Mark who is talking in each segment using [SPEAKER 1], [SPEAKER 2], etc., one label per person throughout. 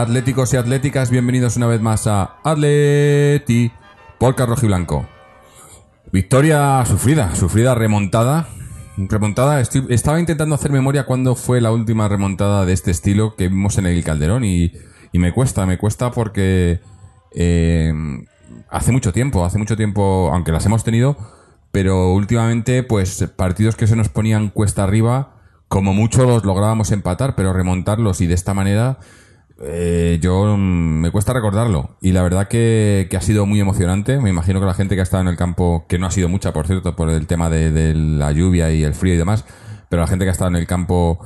[SPEAKER 1] atléticos y atléticas, bienvenidos una vez más a Atleti Podcast Rojiblanco. Victoria sufrida, sufrida remontada. Remontada, estaba intentando hacer memoria cuándo fue la última remontada de este estilo que vimos en el Calderón y, y me cuesta, me cuesta porque eh, hace mucho tiempo, hace mucho tiempo, aunque las hemos tenido, pero últimamente pues partidos que se nos ponían cuesta arriba, como mucho los lográbamos empatar, pero remontarlos y de esta manera eh, yo mm, me cuesta recordarlo y la verdad que, que ha sido muy emocionante. Me imagino que la gente que ha estado en el campo, que no ha sido mucha, por cierto, por el tema de, la lluvia y el frío y demás, pero la gente que ha estado en el campo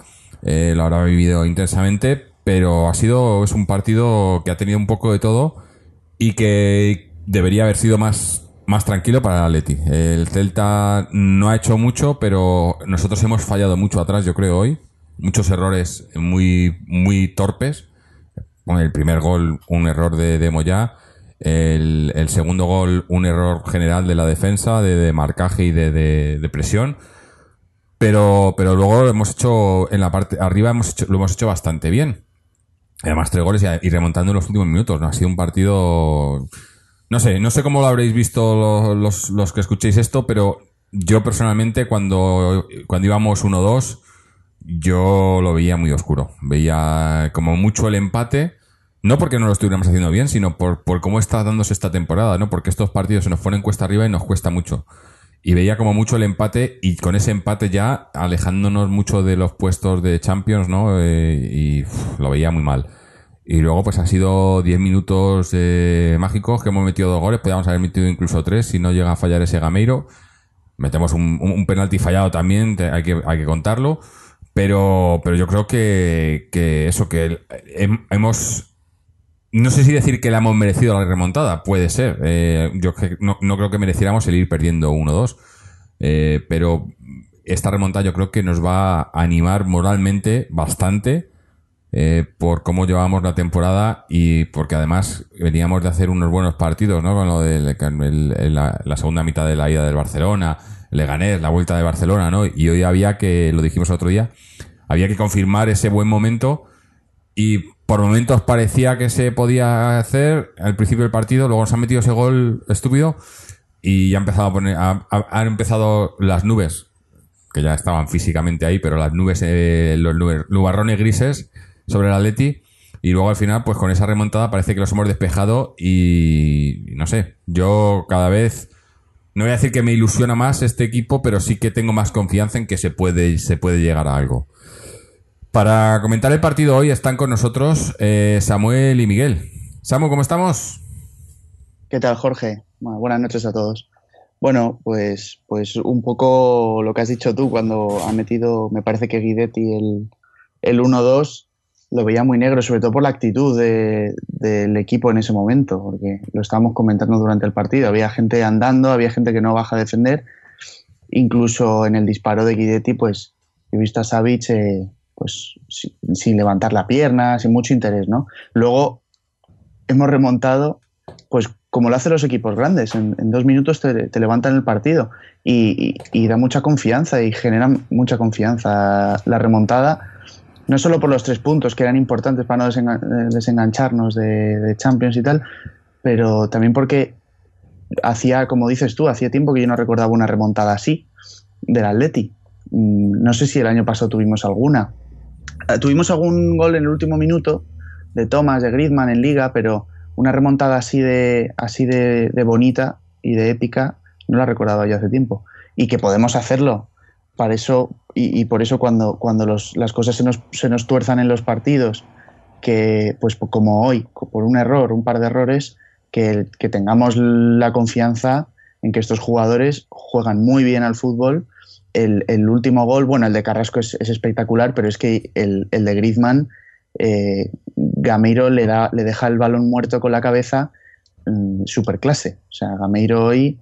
[SPEAKER 1] eh, lo habrá vivido intensamente. Pero ha sido es un partido que ha tenido un poco de todo y que debería haber sido más más tranquilo para el Atleti. El Celta no ha hecho mucho, pero nosotros hemos fallado mucho atrás, yo creo hoy. Muchos errores muy muy torpes. El primer gol, un error de, de. El, segundo gol, un error general de la defensa, de, marcaje y de, presión. Pero, pero luego hemos hecho, en la parte arriba hemos hecho, lo hemos hecho bastante bien. Además, tres goles y, remontando en los últimos minutos. ¿no? Ha sido un partido. No sé, no sé cómo lo habréis visto lo- los, los que escuchéis esto, pero yo personalmente, cuando, cuando íbamos 1-2, yo lo veía muy oscuro. Veía como mucho el empate. No porque no lo estuviéramos haciendo bien, sino por, por cómo está dándose esta temporada, ¿no? Porque estos partidos se nos ponen cuesta arriba y nos cuesta mucho. Y veía como mucho el empate y con ese empate ya alejándonos mucho de los puestos de Champions, ¿no? Eh, y lo veía muy mal. Y luego pues han sido 10 minutos eh, mágicos que hemos metido dos goles, podríamos haber metido incluso tres si no llega a fallar ese Gameiro. Metemos un, penalti fallado también, hay que, hay que contarlo. Pero, pero yo creo que, eso, que hemos no sé si decir que le hemos merecido la remontada, puede ser. Eh, yo no, no creo que mereciéramos el ir perdiendo 1-2. Eh, pero esta remontada yo creo que nos va a animar moralmente bastante eh, por cómo llevábamos la temporada y porque además veníamos de hacer unos buenos partidos, ¿no? Con lo de la, la segunda mitad de la ida del Barcelona, Leganés, la vuelta de Barcelona, ¿no? Y hoy había que, lo dijimos otro día, había que confirmar ese buen momento y por momentos parecía que se podía hacer al principio del partido, luego se ha metido ese gol estúpido y ha empezado a poner, ha- ha- han empezado las nubes, que ya estaban físicamente ahí, pero las nubes, eh, los nubarrones grises sobre el Atleti y luego al final, pues con esa remontada parece que los hemos despejado y no sé, yo cada vez no voy a decir que me ilusiona más este equipo, pero sí que tengo más confianza en que se puede, se puede llegar a algo. Para comentar el partido hoy están con nosotros eh, Samuel y Miguel. Samu, ¿cómo estamos?
[SPEAKER 2] ¿Qué tal, Jorge? Buenas noches a todos. Bueno, pues, pues un poco lo que has dicho tú cuando ha metido, me parece que Guidetti el, el 1-2 lo veía muy negro, sobre todo por la actitud de- del equipo en ese momento, porque lo estábamos comentando durante el partido. Había gente andando, había gente que no baja a defender. Incluso en el disparo de Guidetti, pues he visto a Savic eh, pues, sin, sin levantar la pierna, sin mucho interés, ¿no? Luego hemos remontado pues como lo hacen los equipos grandes, en, en dos minutos te, te, levantan el partido y, y, y, da mucha confianza y generan mucha confianza la remontada, no solo por los tres puntos que eran importantes para no desengan desengancharnos de, Champions y tal, pero también porque hacía, como dices tú, hacía tiempo que yo no recordaba una remontada así del Atleti. Mm, No sé si el año pasado tuvimos alguna. Eh, Tuvimos algún gol en el último minuto de Thomas, de Griezmann en Liga, pero una remontada así de así de, de, bonita y de épica no la he recordado yo hace tiempo y que podemos hacerlo para eso y, por eso cuando, cuando las cosas se nos, se nos tuerzan en los partidos que pues como hoy por un error un par de errores que, tengamos la confianza en que estos jugadores juegan muy bien al fútbol el, el último gol, bueno, el de Carrasco es, es espectacular, pero es que el, el de Griezmann, eh, Gameiro le, da, le deja el balón muerto con la cabeza mm, super clase. O sea, Gameiro hoy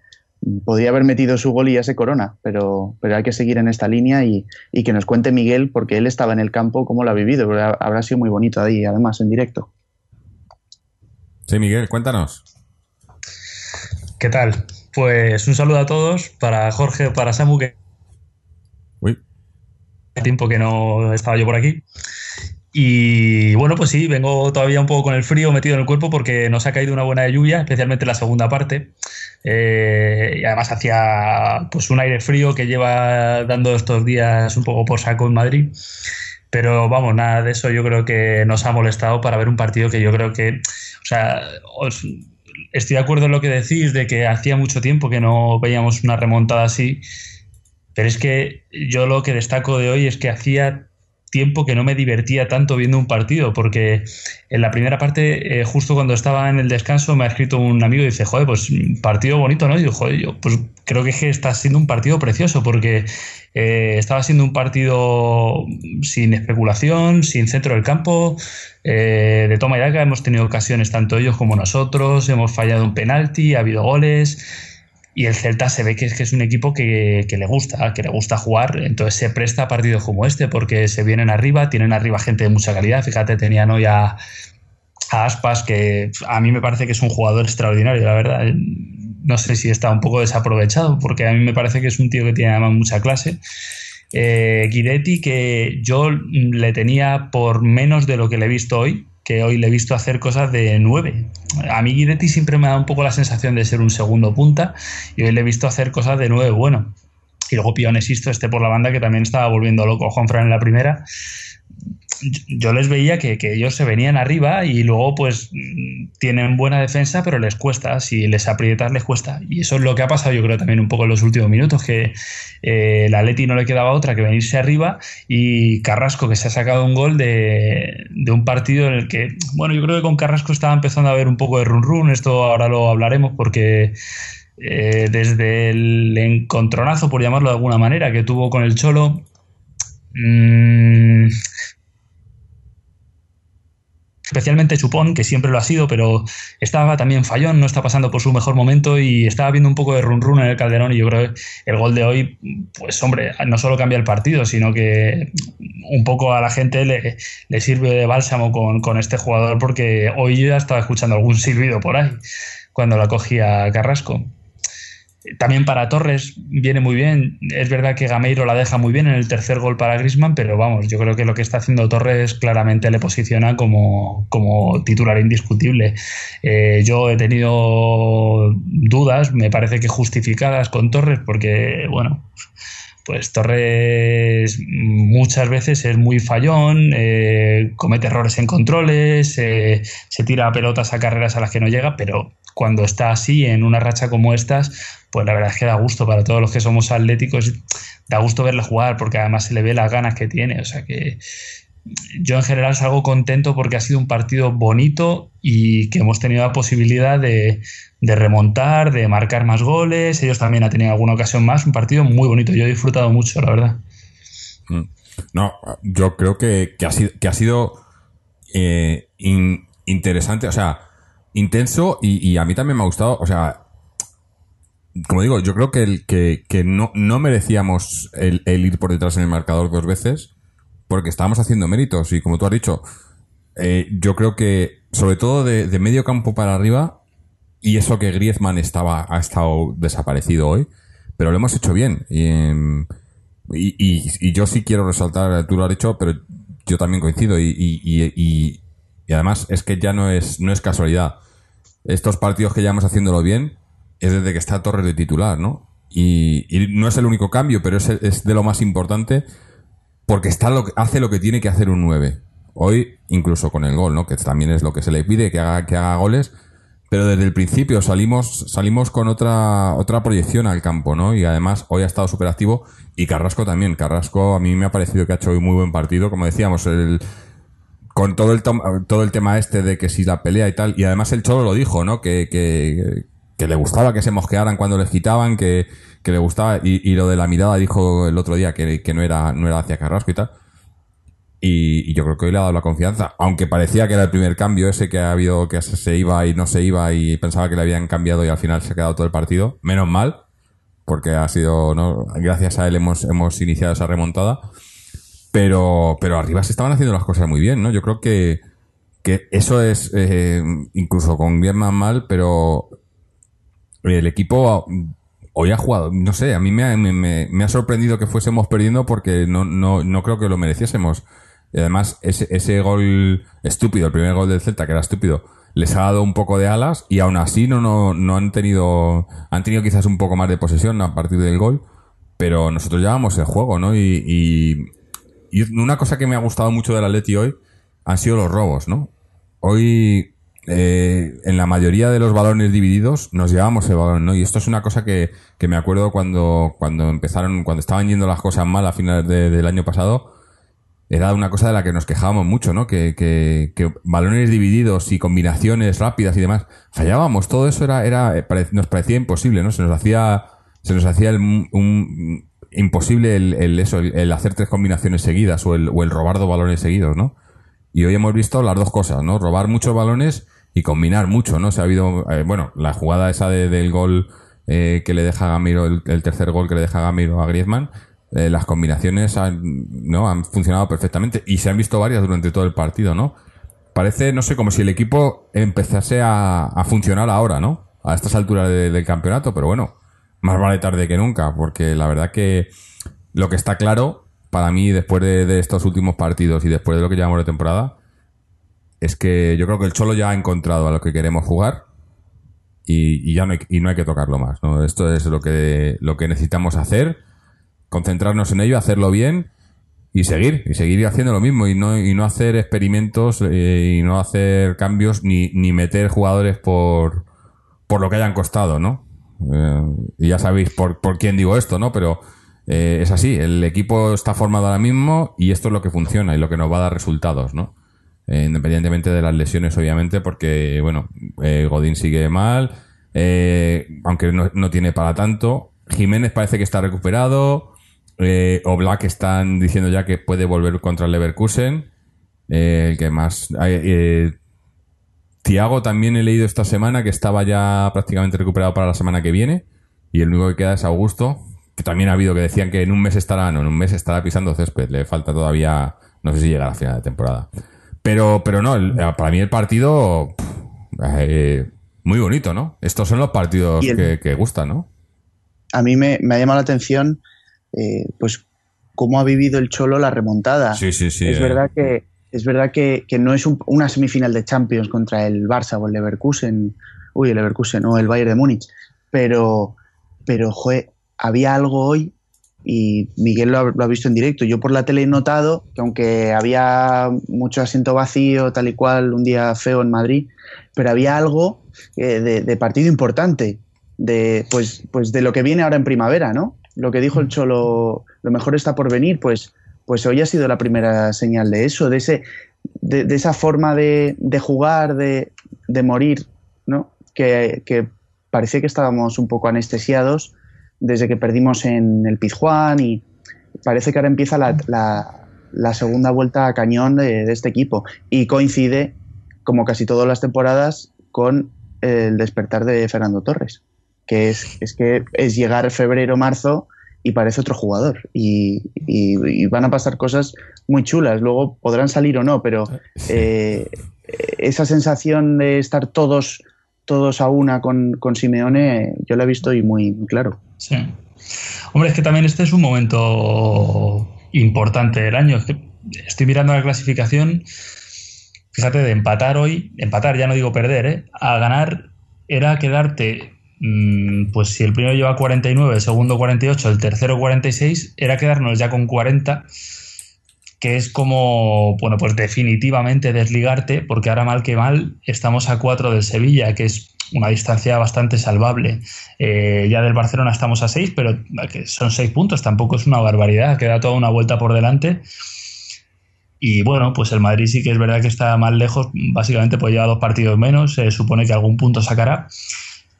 [SPEAKER 2] podría haber metido su gol y ya se corona, pero, pero hay que seguir en esta línea y, y que nos cuente Miguel, porque él estaba en el campo, cómo lo ha vivido, habrá sido muy bonito ahí, además, en directo.
[SPEAKER 1] Sí, Miguel, cuéntanos.
[SPEAKER 3] ¿Qué tal? Pues un saludo a todos, para Jorge, para Samu, que
[SPEAKER 1] Uy,
[SPEAKER 3] hace tiempo que no estaba yo por aquí. Y bueno, pues sí, vengo todavía un poco con el frío metido en el cuerpo porque nos ha caído una buena lluvia, especialmente la segunda parte. Eh, y además hacía pues un aire frío que lleva dando estos días un poco por saco en Madrid. Pero vamos, nada de eso yo creo que nos ha molestado para ver un partido que yo creo que, o sea, os- estoy de acuerdo en lo que decís de que hacía mucho tiempo que no veíamos una remontada así, pero es que yo lo que destaco de hoy es que hacía tiempo que no me divertía tanto viendo un partido, porque en la primera parte, eh, justo cuando estaba en el descanso, me ha escrito un amigo y dice, joder, pues partido bonito, ¿no? Y yo, joder, yo pues creo que es que está siendo un partido precioso, porque eh, estaba siendo un partido sin especulación, sin centro del campo, eh, de toma y daca, hemos tenido ocasiones tanto ellos como nosotros, hemos fallado un penalti, ha habido goles, y el Celta se ve que es, que es un equipo que, que le gusta, que le gusta jugar, entonces se presta a partidos como este, porque se vienen arriba, tienen arriba gente de mucha calidad, fíjate, tenían hoy a, Aspas, que a mí me parece que es un jugador extraordinario, la verdad. No sé si está un poco desaprovechado, porque a mí me parece que es un tío que tiene además mucha clase. Eh, Guidetti, que yo le tenía por menos de lo que le he visto hoy, que hoy le he visto hacer cosas de 9. A mí Guidetti siempre me da un poco la sensación de ser un segundo punta y hoy le he visto hacer cosas de 9 bueno. Y luego Pionesisto, este por la banda, que también estaba volviendo loco Juanfran en la primera. Yo les veía que, ellos se venían arriba y luego pues mm, tienen buena defensa, pero les cuesta, si les aprietas les cuesta. Y eso es lo que ha pasado yo creo también un poco en los últimos minutos, que eh, el Atleti no le quedaba otra que venirse arriba y Carrasco que se ha sacado un gol de, un partido en el que, bueno, yo creo que con Carrasco estaba empezando a haber un poco de run run, esto ahora lo hablaremos porque eh, desde el encontronazo, por llamarlo de alguna manera, que tuvo con el Cholo, mmm, especialmente Chupón, que siempre lo ha sido, pero estaba también fallón, no está pasando por su mejor momento y estaba viendo un poco de run run en el Calderón y yo creo que el gol de hoy, pues hombre, no solo cambia el partido, sino que un poco a la gente le, le sirve de bálsamo con, con, este jugador porque hoy ya estaba escuchando algún silbido por ahí cuando la cogía Carrasco. También para Torres viene muy bien. Es verdad que Gameiro la deja muy bien en el tercer gol para Grisman, pero vamos, yo creo que lo que está haciendo Torres claramente le posiciona como, como titular indiscutible. Eh, yo he tenido dudas, me parece que justificadas con Torres, porque, bueno, pues Torres muchas veces es muy fallón, eh, comete errores en controles, eh, se tira pelotas a carreras a las que no llega, pero cuando está así en una racha como estas, pues la verdad es que da gusto. Para todos los que somos atléticos, da gusto verle jugar porque además se le ve las ganas que tiene, o sea que yo en general salgo contento porque ha sido un partido bonito y que hemos tenido la posibilidad de, de, remontar, de marcar más goles. Ellos también han tenido alguna ocasión más. Un partido muy bonito. Yo he disfrutado mucho, la verdad.
[SPEAKER 1] No, yo creo que, que ha sido, eh, in, interesante, o sea, intenso y, a mí también me ha gustado. O sea, como digo, yo creo que, que, no, no merecíamos el ir por detrás en el marcador dos veces porque estábamos haciendo méritos y como tú has dicho, eh, yo creo que sobre todo de, de, medio campo para arriba y eso que Griezmann estaba ha estado desaparecido hoy, pero lo hemos hecho bien y, y yo sí quiero resaltar, tú lo has dicho, pero yo también coincido y, y, además es que ya no es no es casualidad. Estos partidos que llevamos haciéndolo bien es desde que está Torres de titular, ¿no? Y, no es el único cambio, pero es, es de lo más importante porque está lo que, hace lo que tiene que hacer un 9. Hoy, incluso con el gol, ¿no? Que también es lo que se le pide, que haga, que haga goles. Pero desde el principio salimos, salimos con otra, otra proyección al campo, ¿no? Y además hoy ha estado súper activo. Y Carrasco también. Carrasco a mí me ha parecido que ha hecho hoy muy buen partido. Como decíamos, con todo el, todo el tema este de que si la pelea y tal. Y además el Cholo lo dijo, ¿no? Que, que le gustaba que se mosquearan cuando les quitaban, que, que le gustaba, y, y lo de la mirada dijo el otro día que, que no, era, no era hacia Carrasco y tal. Y, yo creo que hoy le ha dado la confianza, aunque parecía que era el primer cambio ese que ha habido, que se- iba y no se iba y pensaba que le habían cambiado y al final se ha quedado todo el partido. Menos mal, porque ha sido, gracias a él hemos, hemos iniciado esa remontada. Pero, pero arriba se estaban haciendo las cosas muy bien, ¿no? Yo creo que, que eso es, eh, incluso con Griezmann mal, pero el equipo hoy ha jugado, no sé, a mí me ha, sorprendido que fuésemos perdiendo porque no, no, no creo que lo mereciésemos. Y además, ese, ese gol estúpido, el primer gol del Celta, que era estúpido, les ha dado un poco de alas y aún así no, no, no han tenido, han tenido quizás un poco más de posesión a partir del gol, pero nosotros llevamos el juego, ¿no? Y, y, y una cosa que me ha gustado mucho del Atleti hoy han sido los robos, ¿no? Hoy, eh, en la mayoría de los balones divididos, nos llevamos el balón, ¿no? Y esto es una cosa que, que me acuerdo cuando, cuando empezaron, cuando estaban yendo las cosas mal a finales de- del año pasado, era una cosa de la que nos quejábamos mucho, ¿no? Que, que, que balones divididos y combinaciones rápidas y demás, fallábamos. Todo eso era, era, eh, nos parecía imposible, ¿no? Se nos hacía, se nos hacía el, imposible el, el eso, el, el hacer tres combinaciones seguidas o el, o el robar dos balones seguidos, ¿no? Y hoy hemos visto las dos cosas, ¿no? Robar muchos balones y combinar mucho, ¿no? Se ha habido, eh, bueno, la jugada esa de- del gol eh, que le deja Gamiro, el, el tercer gol que le deja Gamiro a Griezmann, eh, las combinaciones han, ¿no? han funcionado perfectamente y se han visto varias durante todo el partido, ¿no? Parece, no sé, como si el equipo empezase a, funcionar ahora, ¿no? A estas alturas de- del campeonato, pero bueno, más vale tarde que nunca, porque la verdad que lo que está claro para mí después de, estos últimos partidos y después de lo que llevamos de temporada es que yo creo que el Cholo ya ha encontrado a lo que queremos jugar y, y ya no hay, y no hay que tocarlo más. ¿no? Esto es lo que, lo que necesitamos hacer, concentrarnos en ello, hacerlo bien y seguir, y seguir haciendo lo mismo y no, y no hacer experimentos eh, y no hacer cambios ni, ni meter jugadores por, por lo que hayan costado, ¿no? Eh, y ya sabéis por, por quién digo esto, ¿no? Pero eh, es así, el equipo está formado ahora mismo y esto es lo que funciona y lo que nos va a dar resultados, ¿no? Eh, independientemente de las lesiones, obviamente, porque, bueno, eh, Godín sigue mal, aunque no, no tiene para tanto. Jiménez parece que está recuperado. Eh, Oblak están diciendo ya que puede volver contra el Leverkusen. El que más. Tiago también he leído esta semana que estaba ya prácticamente recuperado para la semana que viene. Y el único que queda es Augusto, que también ha habido que decían que en un mes estará, no, en un mes estará pisando césped. Le falta todavía, no sé si llega a la final de temporada. Pero, pero no, el- para mí el partido pff, eh, muy bonito, ¿no? Estos son los partidos
[SPEAKER 2] el-
[SPEAKER 1] que, que gustan, ¿no?
[SPEAKER 2] A mí me, me ha llamado la atención, eh, pues, cómo ha vivido el Cholo la remontada.
[SPEAKER 1] Sí, sí, sí.
[SPEAKER 2] es
[SPEAKER 1] eh.
[SPEAKER 2] verdad que es verdad que, que no es un- una semifinal de Champions contra el Barça o el Leverkusen, uy, el Leverkusen o el Bayern de Múnich, pero, pero, joder, había algo hoy y Miguel lo ha, lo ha visto en directo. Yo por la tele he notado que aunque había mucho asiento vacío, tal y cual, un día feo en Madrid, pero había algo eh, de, de partido importante, de, pues, pues de lo que viene ahora en primavera, ¿no? Lo que dijo el Cholo, lo mejor está por venir, pues, pues hoy ha sido la primera señal de eso, de, ese, de, de esa forma de, de jugar, de, de morir, ¿no? Que, que parecía que estábamos un poco anestesiados desde que perdimos en el Pizjuán y parece que ahora empieza la, la- la segunda vuelta a cañón de, de este equipo. Y coincide, como casi todas las temporadas, con el despertar de Fernando Torres, que es, es que es llegar febrero, marzo y parece otro jugador. Y, y- y van a pasar cosas muy chulas, luego podrán salir o no, pero eh, esa sensación de estar todos todos a una con, con Simeone, yo la he visto y muy, claro.
[SPEAKER 3] Sí. Hombre, es que también este es un momento importante del año. Estoy mirando la clasificación. Fíjate, de empatar hoy, empatar, ya no digo perder, ¿eh? a ganar era quedarte, mm, pues si el primero lleva 49, el segundo 48, el tercero 46, era quedarnos ya con 40, que es como, bueno, pues definitivamente desligarte, porque ahora mal que mal estamos a 4 del Sevilla, que es una distancia bastante salvable. Eh, ya del Barcelona estamos a 6, pero que son 6 puntos, tampoco es una barbaridad, queda toda una vuelta por delante. Y bueno, pues el Madrid sí que es verdad que está más lejos, básicamente pues lleva dos partidos menos, se supone que algún punto sacará.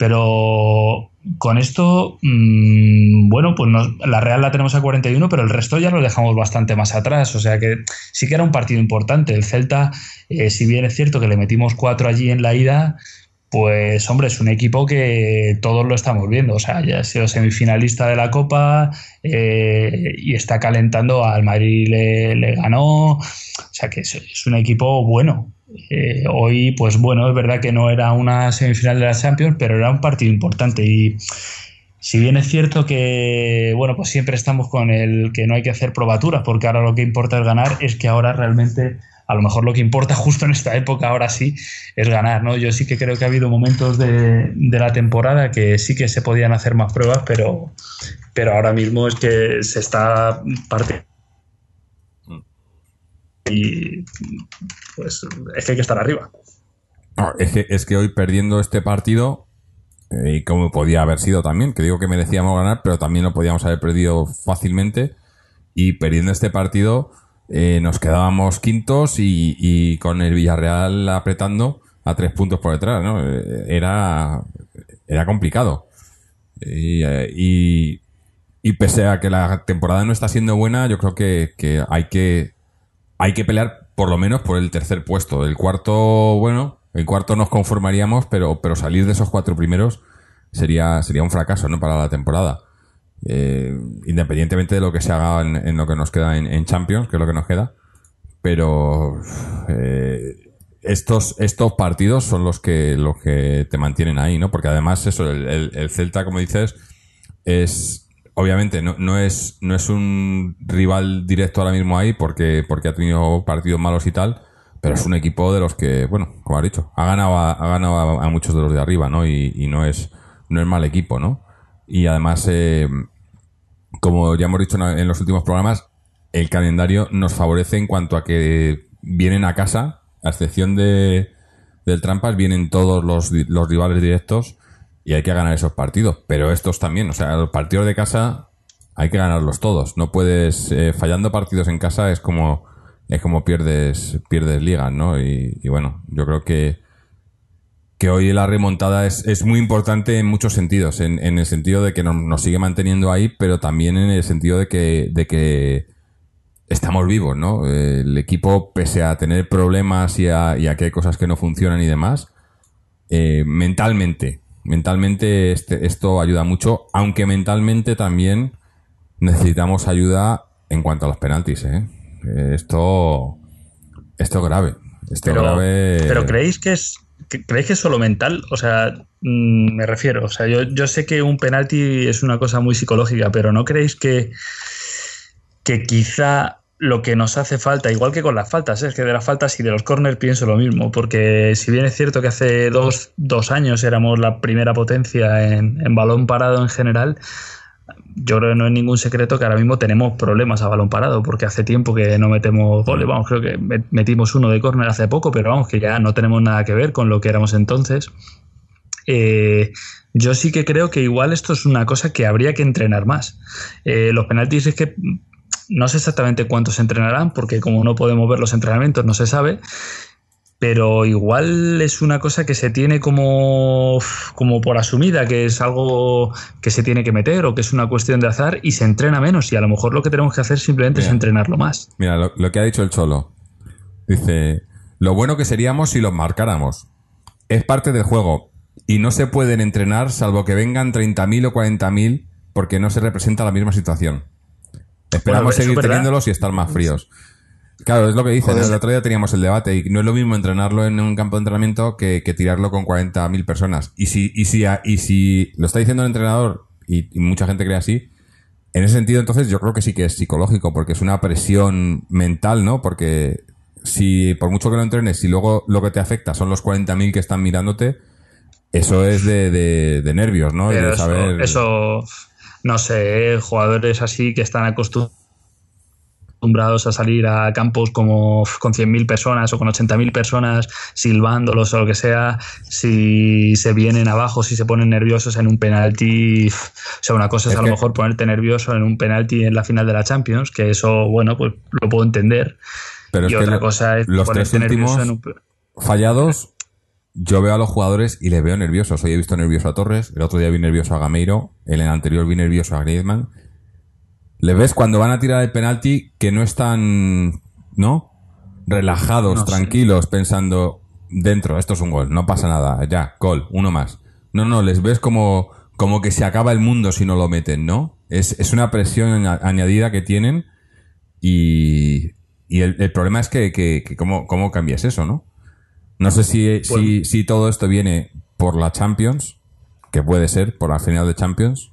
[SPEAKER 3] Pero con esto, mmm, bueno, pues nos, la Real la tenemos a 41, pero el resto ya lo dejamos bastante más atrás. O sea que sí que era un partido importante. El Celta, eh, si bien es cierto que le metimos cuatro allí en la ida, pues hombre, es un equipo que todos lo estamos viendo. O sea, ya ha sido semifinalista de la Copa eh, y está calentando al Madrid, le, le, ganó. O sea que es un equipo bueno. Eh, hoy, pues bueno, es verdad que no era una semifinal de la Champions, pero era un partido importante y si bien es cierto que, bueno, pues siempre estamos con el que no hay que hacer probaturas, porque ahora lo que importa es ganar, es que ahora realmente, a lo mejor lo que importa justo en esta época, ahora sí, es ganar, ¿no? Yo sí que creo que ha habido momentos de, de la temporada que sí que se podían hacer más pruebas, pero, pero ahora mismo es que se está parte y pues es que hay que estar arriba.
[SPEAKER 1] Es, que, es que hoy perdiendo este partido, eh, y como podía haber sido también, que digo que merecíamos ganar, pero también lo podíamos haber perdido fácilmente, y perdiendo este partido eh, nos quedábamos quintos y, y, con el Villarreal apretando a tres puntos por detrás, ¿no? Eh, era, era complicado. Y, y, y, pese a que la temporada no está siendo buena, yo creo que, que hay que hay que pelear por lo menos por el tercer puesto. El cuarto, bueno, el cuarto nos conformaríamos, pero, pero salir de esos cuatro primeros sería, sería un fracaso, ¿no? Para la temporada. Eh, independientemente de lo que se haga en, en lo que nos queda en, Champions, que es lo que nos queda. Pero eh, estos, estos partidos son los que, los que te mantienen ahí, ¿no? Porque además, eso, el, el, el Celta, como dices, es, obviamente no, no, es, no es un rival directo ahora mismo ahí porque, porque ha tenido partidos malos y tal, pero es un equipo de los que, bueno, como has dicho, ha ganado a, ha ganado a, muchos de los de arriba, ¿no? Y, y, no, es, no es mal equipo, ¿no? Y además, eh, como ya hemos dicho en los últimos programas, el calendario nos favorece en cuanto a que vienen a casa, a excepción de, del Trampas, vienen todos los, los rivales directos y hay que ganar esos partidos. Pero estos también, o sea, los partidos de casa hay que ganarlos todos. No puedes, eh, fallando partidos en casa es como, es como pierdes, pierdes ligas, ¿no? Y, bueno, yo creo que, que hoy la remontada es, es muy importante en muchos sentidos. En, el sentido de que nos, nos, sigue manteniendo ahí, pero también en el sentido de que, de que estamos vivos, ¿no? El equipo, pese a tener problemas y a, y a que hay cosas que no funcionan y demás, eh, mentalmente mentalmente este, esto ayuda mucho, aunque mentalmente también necesitamos ayuda en cuanto a los penaltis. ¿eh? Esto, esto es grave. Esto
[SPEAKER 3] pero,
[SPEAKER 1] grave...
[SPEAKER 3] pero creéis que es creéis que es solo mental, o sea, mmm, me refiero, o sea, yo, yo sé que un penalti es una cosa muy psicológica, pero ¿no creéis que, que quizá lo que nos hace falta, igual que con las faltas, ¿eh? es que de las faltas y de los corners pienso lo mismo, porque si bien es cierto que hace dos, dos años éramos la primera potencia en, balón parado en general, yo creo que no es ningún secreto que ahora mismo tenemos problemas a balón parado, porque hace tiempo que no metemos goles, vamos, creo que metimos uno de córner hace poco, pero vamos, que ya no tenemos nada que ver con lo que éramos entonces. Eh, yo sí que creo que igual esto es una cosa que habría que entrenar más. Eh, los penaltis es que no sé exactamente cuántos entrenarán, porque como no podemos ver los entrenamientos, no se sabe. Pero igual es una cosa que se tiene como, como por asumida, que es algo que se tiene que meter o que es una cuestión de azar y se entrena menos. Y a lo mejor lo que tenemos que hacer simplemente mira, es entrenarlo más.
[SPEAKER 1] Mira, lo, lo, que ha dicho el Cholo. Dice, lo bueno que seríamos si los marcáramos. Es parte del juego y no se pueden entrenar salvo que vengan 30.000 o 40.000 porque no se representa la misma situación. Esperamos seguir teniéndolos y estar más fríos. Claro, es lo que dicen. El otro día teníamos el debate y no es lo mismo entrenarlo en un campo de entrenamiento que, que tirarlo con 40.000 personas. Y si, y, si, y si lo está diciendo el entrenador y, y, mucha gente cree así, en ese sentido entonces yo creo que sí que es psicológico porque es una presión mental, ¿no? Porque si por mucho que lo entrenes, si luego lo que te afecta son los 40.000 que están mirándote, eso es de, de, de nervios, ¿no?
[SPEAKER 3] Pero
[SPEAKER 1] de
[SPEAKER 3] eso,
[SPEAKER 1] saber...
[SPEAKER 3] eso no sé, jugadores así que están acostumbrados a salir a campos como con 100.000 personas o con 80.000 personas silbándolos o lo que sea, si se vienen abajo, si se ponen nerviosos en un penalti, o sea, una cosa es, es a lo mejor ponerte nervioso en un penalti en la final de la Champions, que eso, bueno, pues lo puedo entender.
[SPEAKER 1] Pero
[SPEAKER 3] y otra cosa es
[SPEAKER 1] los tres últimos
[SPEAKER 3] en un...
[SPEAKER 1] fallados yo veo a los jugadores y les veo nerviosos. Hoy he visto nervioso a Torres, el otro día vi nervioso a Gameiro, el anterior vi nervioso a Griezmann. Le ves cuando van a tirar el penalti que no están, ¿no? Relajados,
[SPEAKER 3] No
[SPEAKER 1] tranquilos, pensando dentro, esto es un gol, no pasa nada, ya, gol, uno más. No, no, les ves como, como que se acaba el mundo si no lo meten, ¿no? Es, es una presión aña- añadida que tienen y, y el, el problema es que, que, que cómo, cómo cambias eso, ¿no? No sé si, si, si todo esto viene por la Champions, que puede ser, por la final de Champions,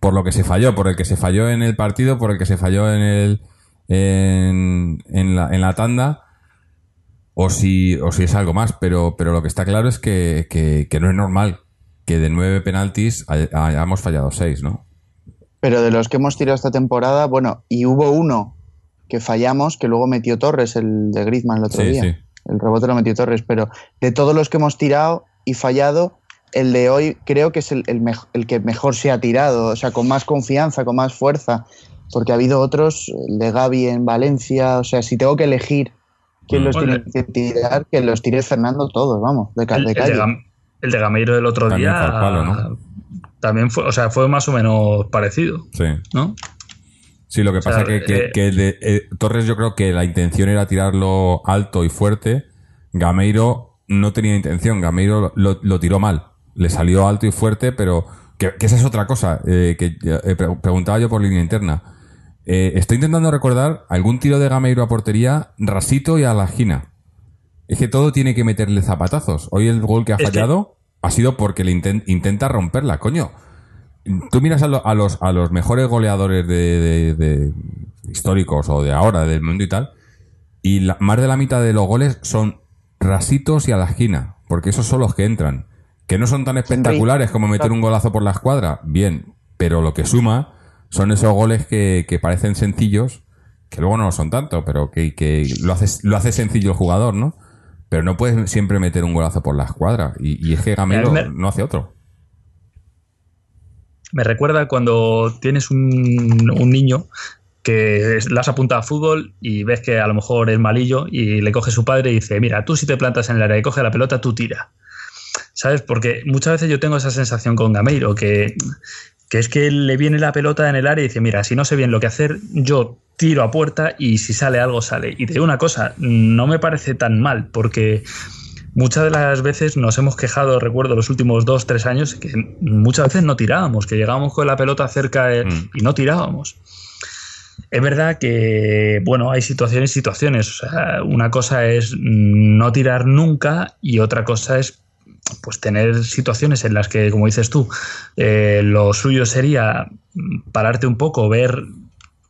[SPEAKER 1] por lo que se falló, por el que se falló en el partido, por el que se falló en el en, en la, en la tanda, o si, o si es algo más, pero, pero lo que está claro es que, que, que no es normal que de nueve penaltis hay- hayamos fallado seis, ¿no?
[SPEAKER 2] Pero de los que hemos tirado esta temporada, bueno, y hubo uno que fallamos, que luego metió Torres, el de Griezmann el otro
[SPEAKER 1] Sí,
[SPEAKER 2] día.
[SPEAKER 1] sí.
[SPEAKER 2] El rebote lo metió Torres, pero de todos los que hemos tirado y fallado, el de hoy creo que es el, el el que mejor se ha tirado, o sea, con más confianza, con más fuerza, porque ha habido otros, el de Gaby en Valencia, o sea, si tengo que elegir quién
[SPEAKER 1] Mm.
[SPEAKER 2] los
[SPEAKER 3] Bueno,
[SPEAKER 2] tiene que tirar, que los tire Fernando todos, vamos, de,
[SPEAKER 3] El,
[SPEAKER 2] de
[SPEAKER 3] de
[SPEAKER 2] calle.
[SPEAKER 3] Gam- el de Gameiro del otro
[SPEAKER 1] También
[SPEAKER 3] día
[SPEAKER 1] palo, ¿no?
[SPEAKER 3] también fue, o sea, fue más o menos parecido,
[SPEAKER 1] Sí.
[SPEAKER 3] ¿no?
[SPEAKER 1] Sí, lo que
[SPEAKER 3] O sea,
[SPEAKER 1] pasa que, que,
[SPEAKER 3] eh,
[SPEAKER 1] que el de, eh, Torres yo creo que la intención era tirarlo alto y fuerte. Gameiro no tenía intención, Gameiro lo, lo tiró mal. Le salió alto y fuerte, pero que, que esa es otra cosa eh, que eh, pre- preguntaba yo por línea interna. Eh, estoy intentando recordar algún tiro de Gameiro a portería rasito y a la esquina. Es que todo tiene que meterle zapatazos. Hoy el gol que ha
[SPEAKER 3] Es
[SPEAKER 1] fallado ha sido porque le inten- intenta romperla, coño. Tú miras a, lo- a los, a los mejores goleadores de, de- de históricos o de ahora, del mundo y tal, y la- más de la mitad de los goles son rasitos y a la esquina, porque esos son los que entran. Que no son tan espectaculares como meter un golazo por la escuadra, bien, pero lo que suma son esos goles que, que parecen sencillos, que luego no lo son tanto, pero que, que lo, hace, lo hace sencillo el jugador, ¿no? Pero no puedes siempre meter un golazo por la escuadra, y, y es que Gamero
[SPEAKER 3] Me-
[SPEAKER 1] no hace otro.
[SPEAKER 3] Me recuerda cuando tienes un, niño que le has apuntado a fútbol y ves que a lo mejor es malillo y le coge su padre y dice, mira, tú si te plantas en el área y coge la pelota, tú tira. ¿Sabes? Porque muchas veces yo tengo esa sensación con Gameiro, que, que es que le viene la pelota en el área y dice, mira, si no sé bien lo que hacer, yo tiro a puerta y si sale algo, sale. Y te digo una cosa, no me parece tan mal, porque muchas de las veces nos hemos quejado, recuerdo los últimos dos, tres años, que muchas veces no tirábamos, que llegábamos con la pelota cerca de-
[SPEAKER 1] Mm.
[SPEAKER 3] y no tirábamos. Es verdad que, bueno, hay situaciones y situaciones. O sea, una cosa es no tirar nunca y otra cosa es pues tener situaciones en las que, como dices tú, eh, lo suyo sería pararte un poco, ver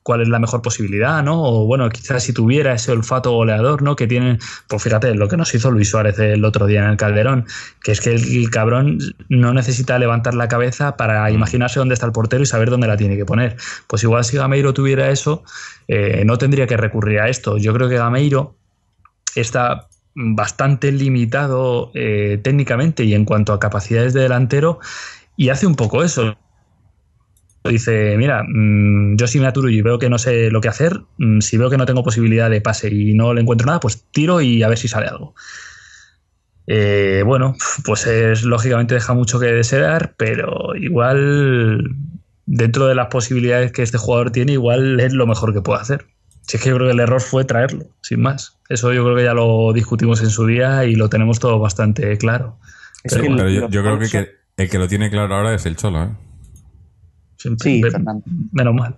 [SPEAKER 3] cuál es la mejor posibilidad, ¿no? O bueno, quizás si tuviera ese olfato goleador, ¿no? Que tiene, pues fíjate, lo que nos hizo Luis Suárez el otro día en el Calderón, que es que el cabrón no necesita levantar la cabeza para imaginarse dónde está el portero y saber dónde la tiene que poner. Pues igual si Gameiro tuviera eso, eh, no tendría que recurrir a esto. Yo creo que Gameiro está bastante limitado eh, técnicamente y en cuanto a capacidades de delantero y hace un poco eso. Dice, mira, mm, yo si me aturo y veo que no sé lo que hacer, mm, si veo que no tengo posibilidad de pase y no le encuentro nada, pues tiro y a ver si sale algo. Eh, bueno, pues es lógicamente deja mucho que desear, pero igual dentro de las posibilidades que este jugador tiene, igual es lo mejor que puede hacer. Si es que yo creo que el error fue traerlo, sin más. Eso yo creo que ya lo discutimos en su día y lo tenemos todo bastante claro. Pero
[SPEAKER 1] yo, creo que, que el que lo tiene claro ahora es el Cholo, ¿eh?
[SPEAKER 3] Siempre-
[SPEAKER 2] Sí, Fernando.
[SPEAKER 3] menos mal.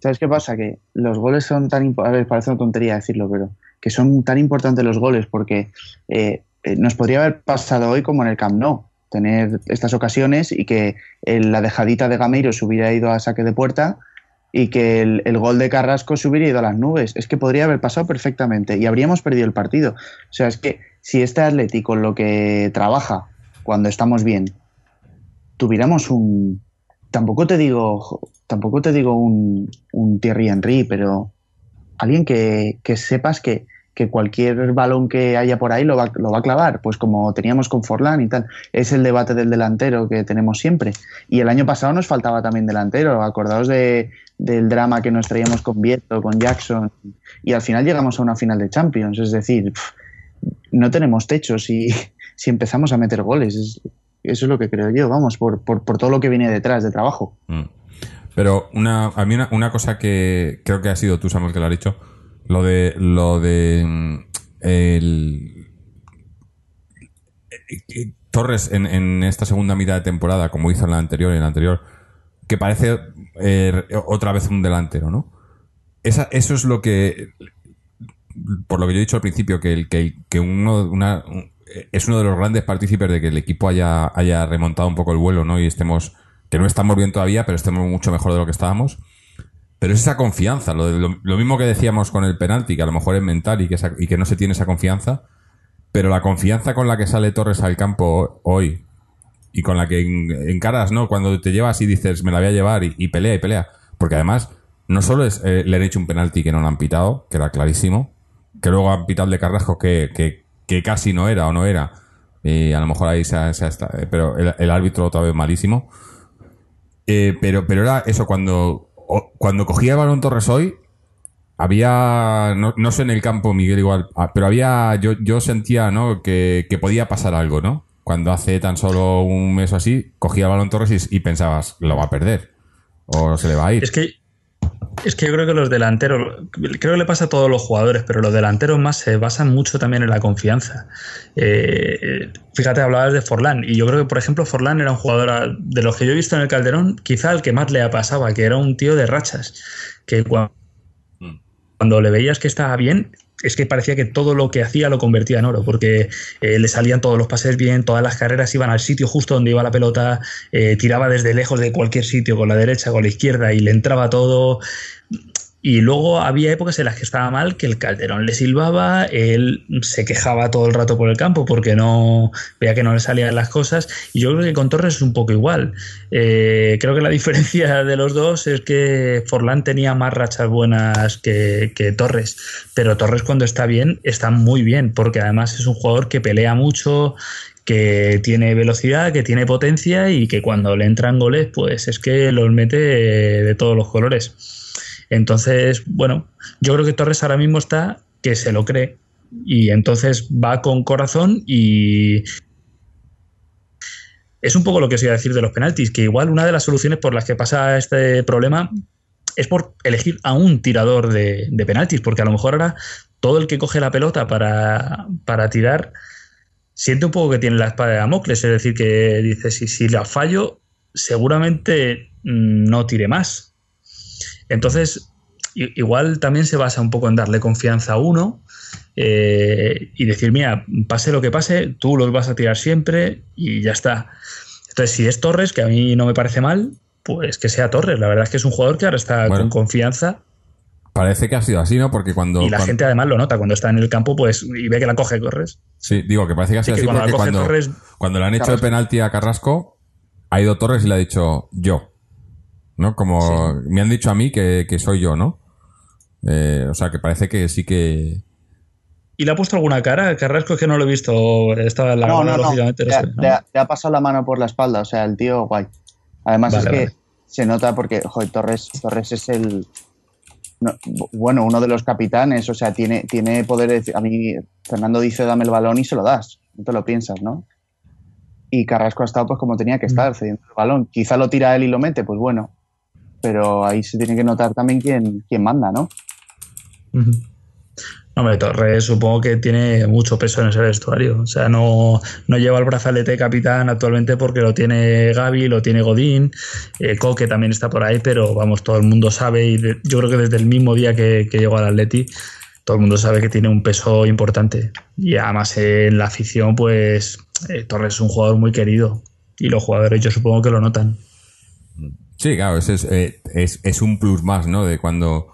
[SPEAKER 2] ¿Sabes qué pasa? Que los goles son tan importantes, a ver, parece una tontería decirlo, pero que son tan importantes los goles porque eh, eh, nos podría haber pasado hoy como en el Camp Nou, tener estas ocasiones y que la dejadita de Gameiro se hubiera ido a saque de puerta y que el, el gol de Carrasco se hubiera ido a las nubes. Es que podría haber pasado perfectamente y habríamos perdido el partido. O sea, es que si este Atlético lo que trabaja cuando estamos bien, tuviéramos un... Tampoco te digo, tampoco te digo un, un Thierry Henry, pero alguien que, que sepas que, que cualquier balón que haya por ahí lo va, lo va a clavar, pues como teníamos con Forlán y tal. Es el debate del delantero que tenemos siempre. Y el año pasado nos faltaba también delantero. Acordaos de, del drama que nos traíamos con Vieto, con Jackson, y al final llegamos a una final de Champions. Es decir, no tenemos techo. Si, si empezamos a meter goles. Es- eso es lo que creo yo, vamos, por, por, por todo lo que viene detrás de trabajo.
[SPEAKER 1] Mm. Pero una, a mí una, cosa que creo que ha sido tú, Samuel, que lo has dicho, lo de lo de mm, eh, Torres en, esta segunda mitad de temporada, como hizo en la anterior y en la anterior, que parece eh, otra vez un delantero, ¿no? Esa, eso es lo que, por lo que yo he dicho al principio, que, el, que, que uno, es uno de los grandes partícipes de que el equipo haya, haya remontado un poco el vuelo, ¿no? Y estemos, que no estamos bien todavía, pero estemos mucho mejor de lo que estábamos. Pero es esa confianza, lo, lo, mismo que decíamos con el penalti, que a lo mejor es mental y que, y que no se tiene esa confianza, pero la confianza con la que sale Torres al campo hoy y con la que en- encaras, ¿no? Cuando te llevas y dices, me la voy a llevar y, pelea y pelea. Porque además, no solo es, eh, le han hecho un penalti que no lo han pitado, que era clarísimo, que luego han pitado de Carrasco que, que casi no era o no era. Y a lo mejor ahí se se pero el, el árbitro otra vez malísimo. Eh, pero, pero era eso, cuando, cuando cogía el balón Torres hoy, había, no, no sé en el campo, Miguel, igual, ah, pero había, yo, yo sentía, ¿no? Que, que podía pasar algo, ¿no? Cuando hace tan solo un mes o así, cogía el balón Torres y, y pensabas, lo va a perder. O se le va a ir.
[SPEAKER 3] Es que, es que yo creo que los delanteros, creo que le pasa a todos los jugadores, pero los delanteros más se basan mucho también en la confianza. Eh, fíjate, hablabas de Forlán, y yo creo que, por ejemplo, Forlán era un jugador de los que yo he visto en el Calderón, quizá el que más le pasaba, que era un tío de rachas, que
[SPEAKER 1] Mm.
[SPEAKER 3] cuando le veías que estaba bien, es que parecía que todo lo que hacía lo convertía en oro, porque eh, le salían todos los pases bien, todas las carreras iban al sitio justo donde iba la pelota, eh, tiraba desde lejos de cualquier sitio, con la derecha, con la izquierda, y le entraba todo. Y luego había épocas en las que estaba mal, que el Calderón le silbaba, él se quejaba todo el rato por el campo porque no veía que no le salían las cosas. Y yo creo que con Torres es un poco igual. Eh, creo que la diferencia de los dos es que Forlán tenía más rachas buenas que, que Torres. Pero Torres cuando está bien, está muy bien, porque además es un jugador que pelea mucho, que tiene velocidad, que tiene potencia y que cuando le entran goles, pues es que los mete de todos los colores. Entonces, bueno, yo creo que Torres ahora mismo está que se lo cree y entonces va con corazón y es un poco lo que os iba a decir de los penaltis, que igual una de las soluciones por las que pasa este problema es por elegir a un tirador de, penaltis, porque a lo mejor ahora todo el que coge la pelota para, para tirar siente un poco que tiene la espada de Damocles, es decir, que dice, si, si la fallo, seguramente mm, no tire más. Entonces, igual también se basa un poco en darle confianza a uno eh, y decir, mira, pase lo que pase, tú los vas a tirar siempre y ya está. Entonces, si es Torres, que a mí no me parece mal, pues que sea Torres. La verdad es que es un jugador que ahora está
[SPEAKER 1] Bueno.
[SPEAKER 3] con confianza
[SPEAKER 1] Parece que ha sido así, ¿no? Porque cuando.
[SPEAKER 3] y la
[SPEAKER 1] cuando-
[SPEAKER 3] gente además lo nota cuando está en el campo pues y ve que la coge Torres.
[SPEAKER 1] Sí, digo que parece que ha
[SPEAKER 3] Sí,
[SPEAKER 1] sido
[SPEAKER 3] que
[SPEAKER 1] así
[SPEAKER 3] cuando
[SPEAKER 1] porque cuando,
[SPEAKER 3] Torres,
[SPEAKER 1] cuando le han hecho el penalti a Carrasco, ha ido Torres y le ha dicho yo. ¿No? Como me han dicho a mí que, que soy yo, ¿no? Eh, o sea, que parece que sí que.
[SPEAKER 3] ¿Y le ha puesto alguna cara? Carrasco es que no lo he visto. Estaba en la
[SPEAKER 2] No,
[SPEAKER 3] cámara,
[SPEAKER 2] no, no.
[SPEAKER 3] lógicamente,
[SPEAKER 2] Le
[SPEAKER 3] no
[SPEAKER 2] ha,
[SPEAKER 3] sé, ¿no?
[SPEAKER 2] le ha- le ha pasado la mano por la espalda, o sea, el tío guay. Además
[SPEAKER 3] Vale,
[SPEAKER 2] es que
[SPEAKER 3] vale.
[SPEAKER 2] se nota porque, joder, Torres, Torres es el. no, bu- bueno, uno de los capitanes, o sea, tiene, tiene poder. de- A mí, Fernando dice dame el balón y se lo das. No te lo piensas, ¿no? Y Carrasco ha estado pues como tenía que estar, cediendo el balón. Quizá lo tira él y lo mete, pues bueno. Pero ahí se tiene que notar también quién, quién manda, ¿no?
[SPEAKER 3] Ujú. No, Hombre, Torres supongo que tiene mucho peso en ese vestuario. O sea, no, no lleva el brazalete de capitán actualmente porque lo tiene Gaby, lo tiene Godín, eh, Coque también está por ahí, pero vamos, todo el mundo sabe y de- yo creo que desde el mismo día que, que llegó al Atleti, todo el mundo sabe que tiene un peso importante. Y además en la afición, pues eh, Torres es un jugador muy querido y los jugadores yo supongo que lo notan.
[SPEAKER 1] Sí, claro, es, eh, es, es un plus más, ¿no? De cuando.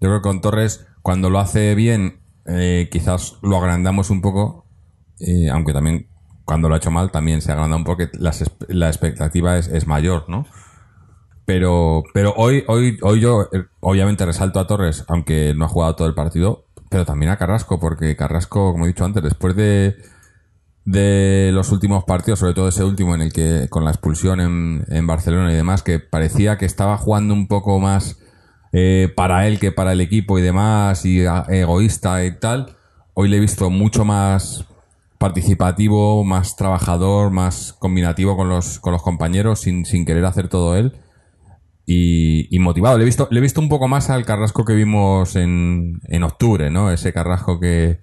[SPEAKER 1] Yo creo que con Torres, cuando lo hace bien, eh, quizás lo agrandamos un poco, eh, aunque también cuando lo ha hecho mal también se agranda un poco, esp- la expectativa es, es mayor, ¿no? Pero, pero hoy, hoy, hoy yo eh, obviamente resalto a Torres, aunque no ha jugado todo el partido, pero también a Carrasco, porque Carrasco, como he dicho antes, después de, de los últimos partidos, sobre todo ese último en el que con la expulsión en, en Barcelona y demás, que parecía que estaba jugando un poco más eh, para él que para el equipo y demás, y a- egoísta y tal. Hoy le he visto mucho más participativo, más trabajador, más combinativo con los, con los compañeros, sin, sin querer hacer todo él. Y, y motivado. Le he, visto, le he visto un poco más al Carrasco que vimos en, en octubre, ¿no? Ese Carrasco que,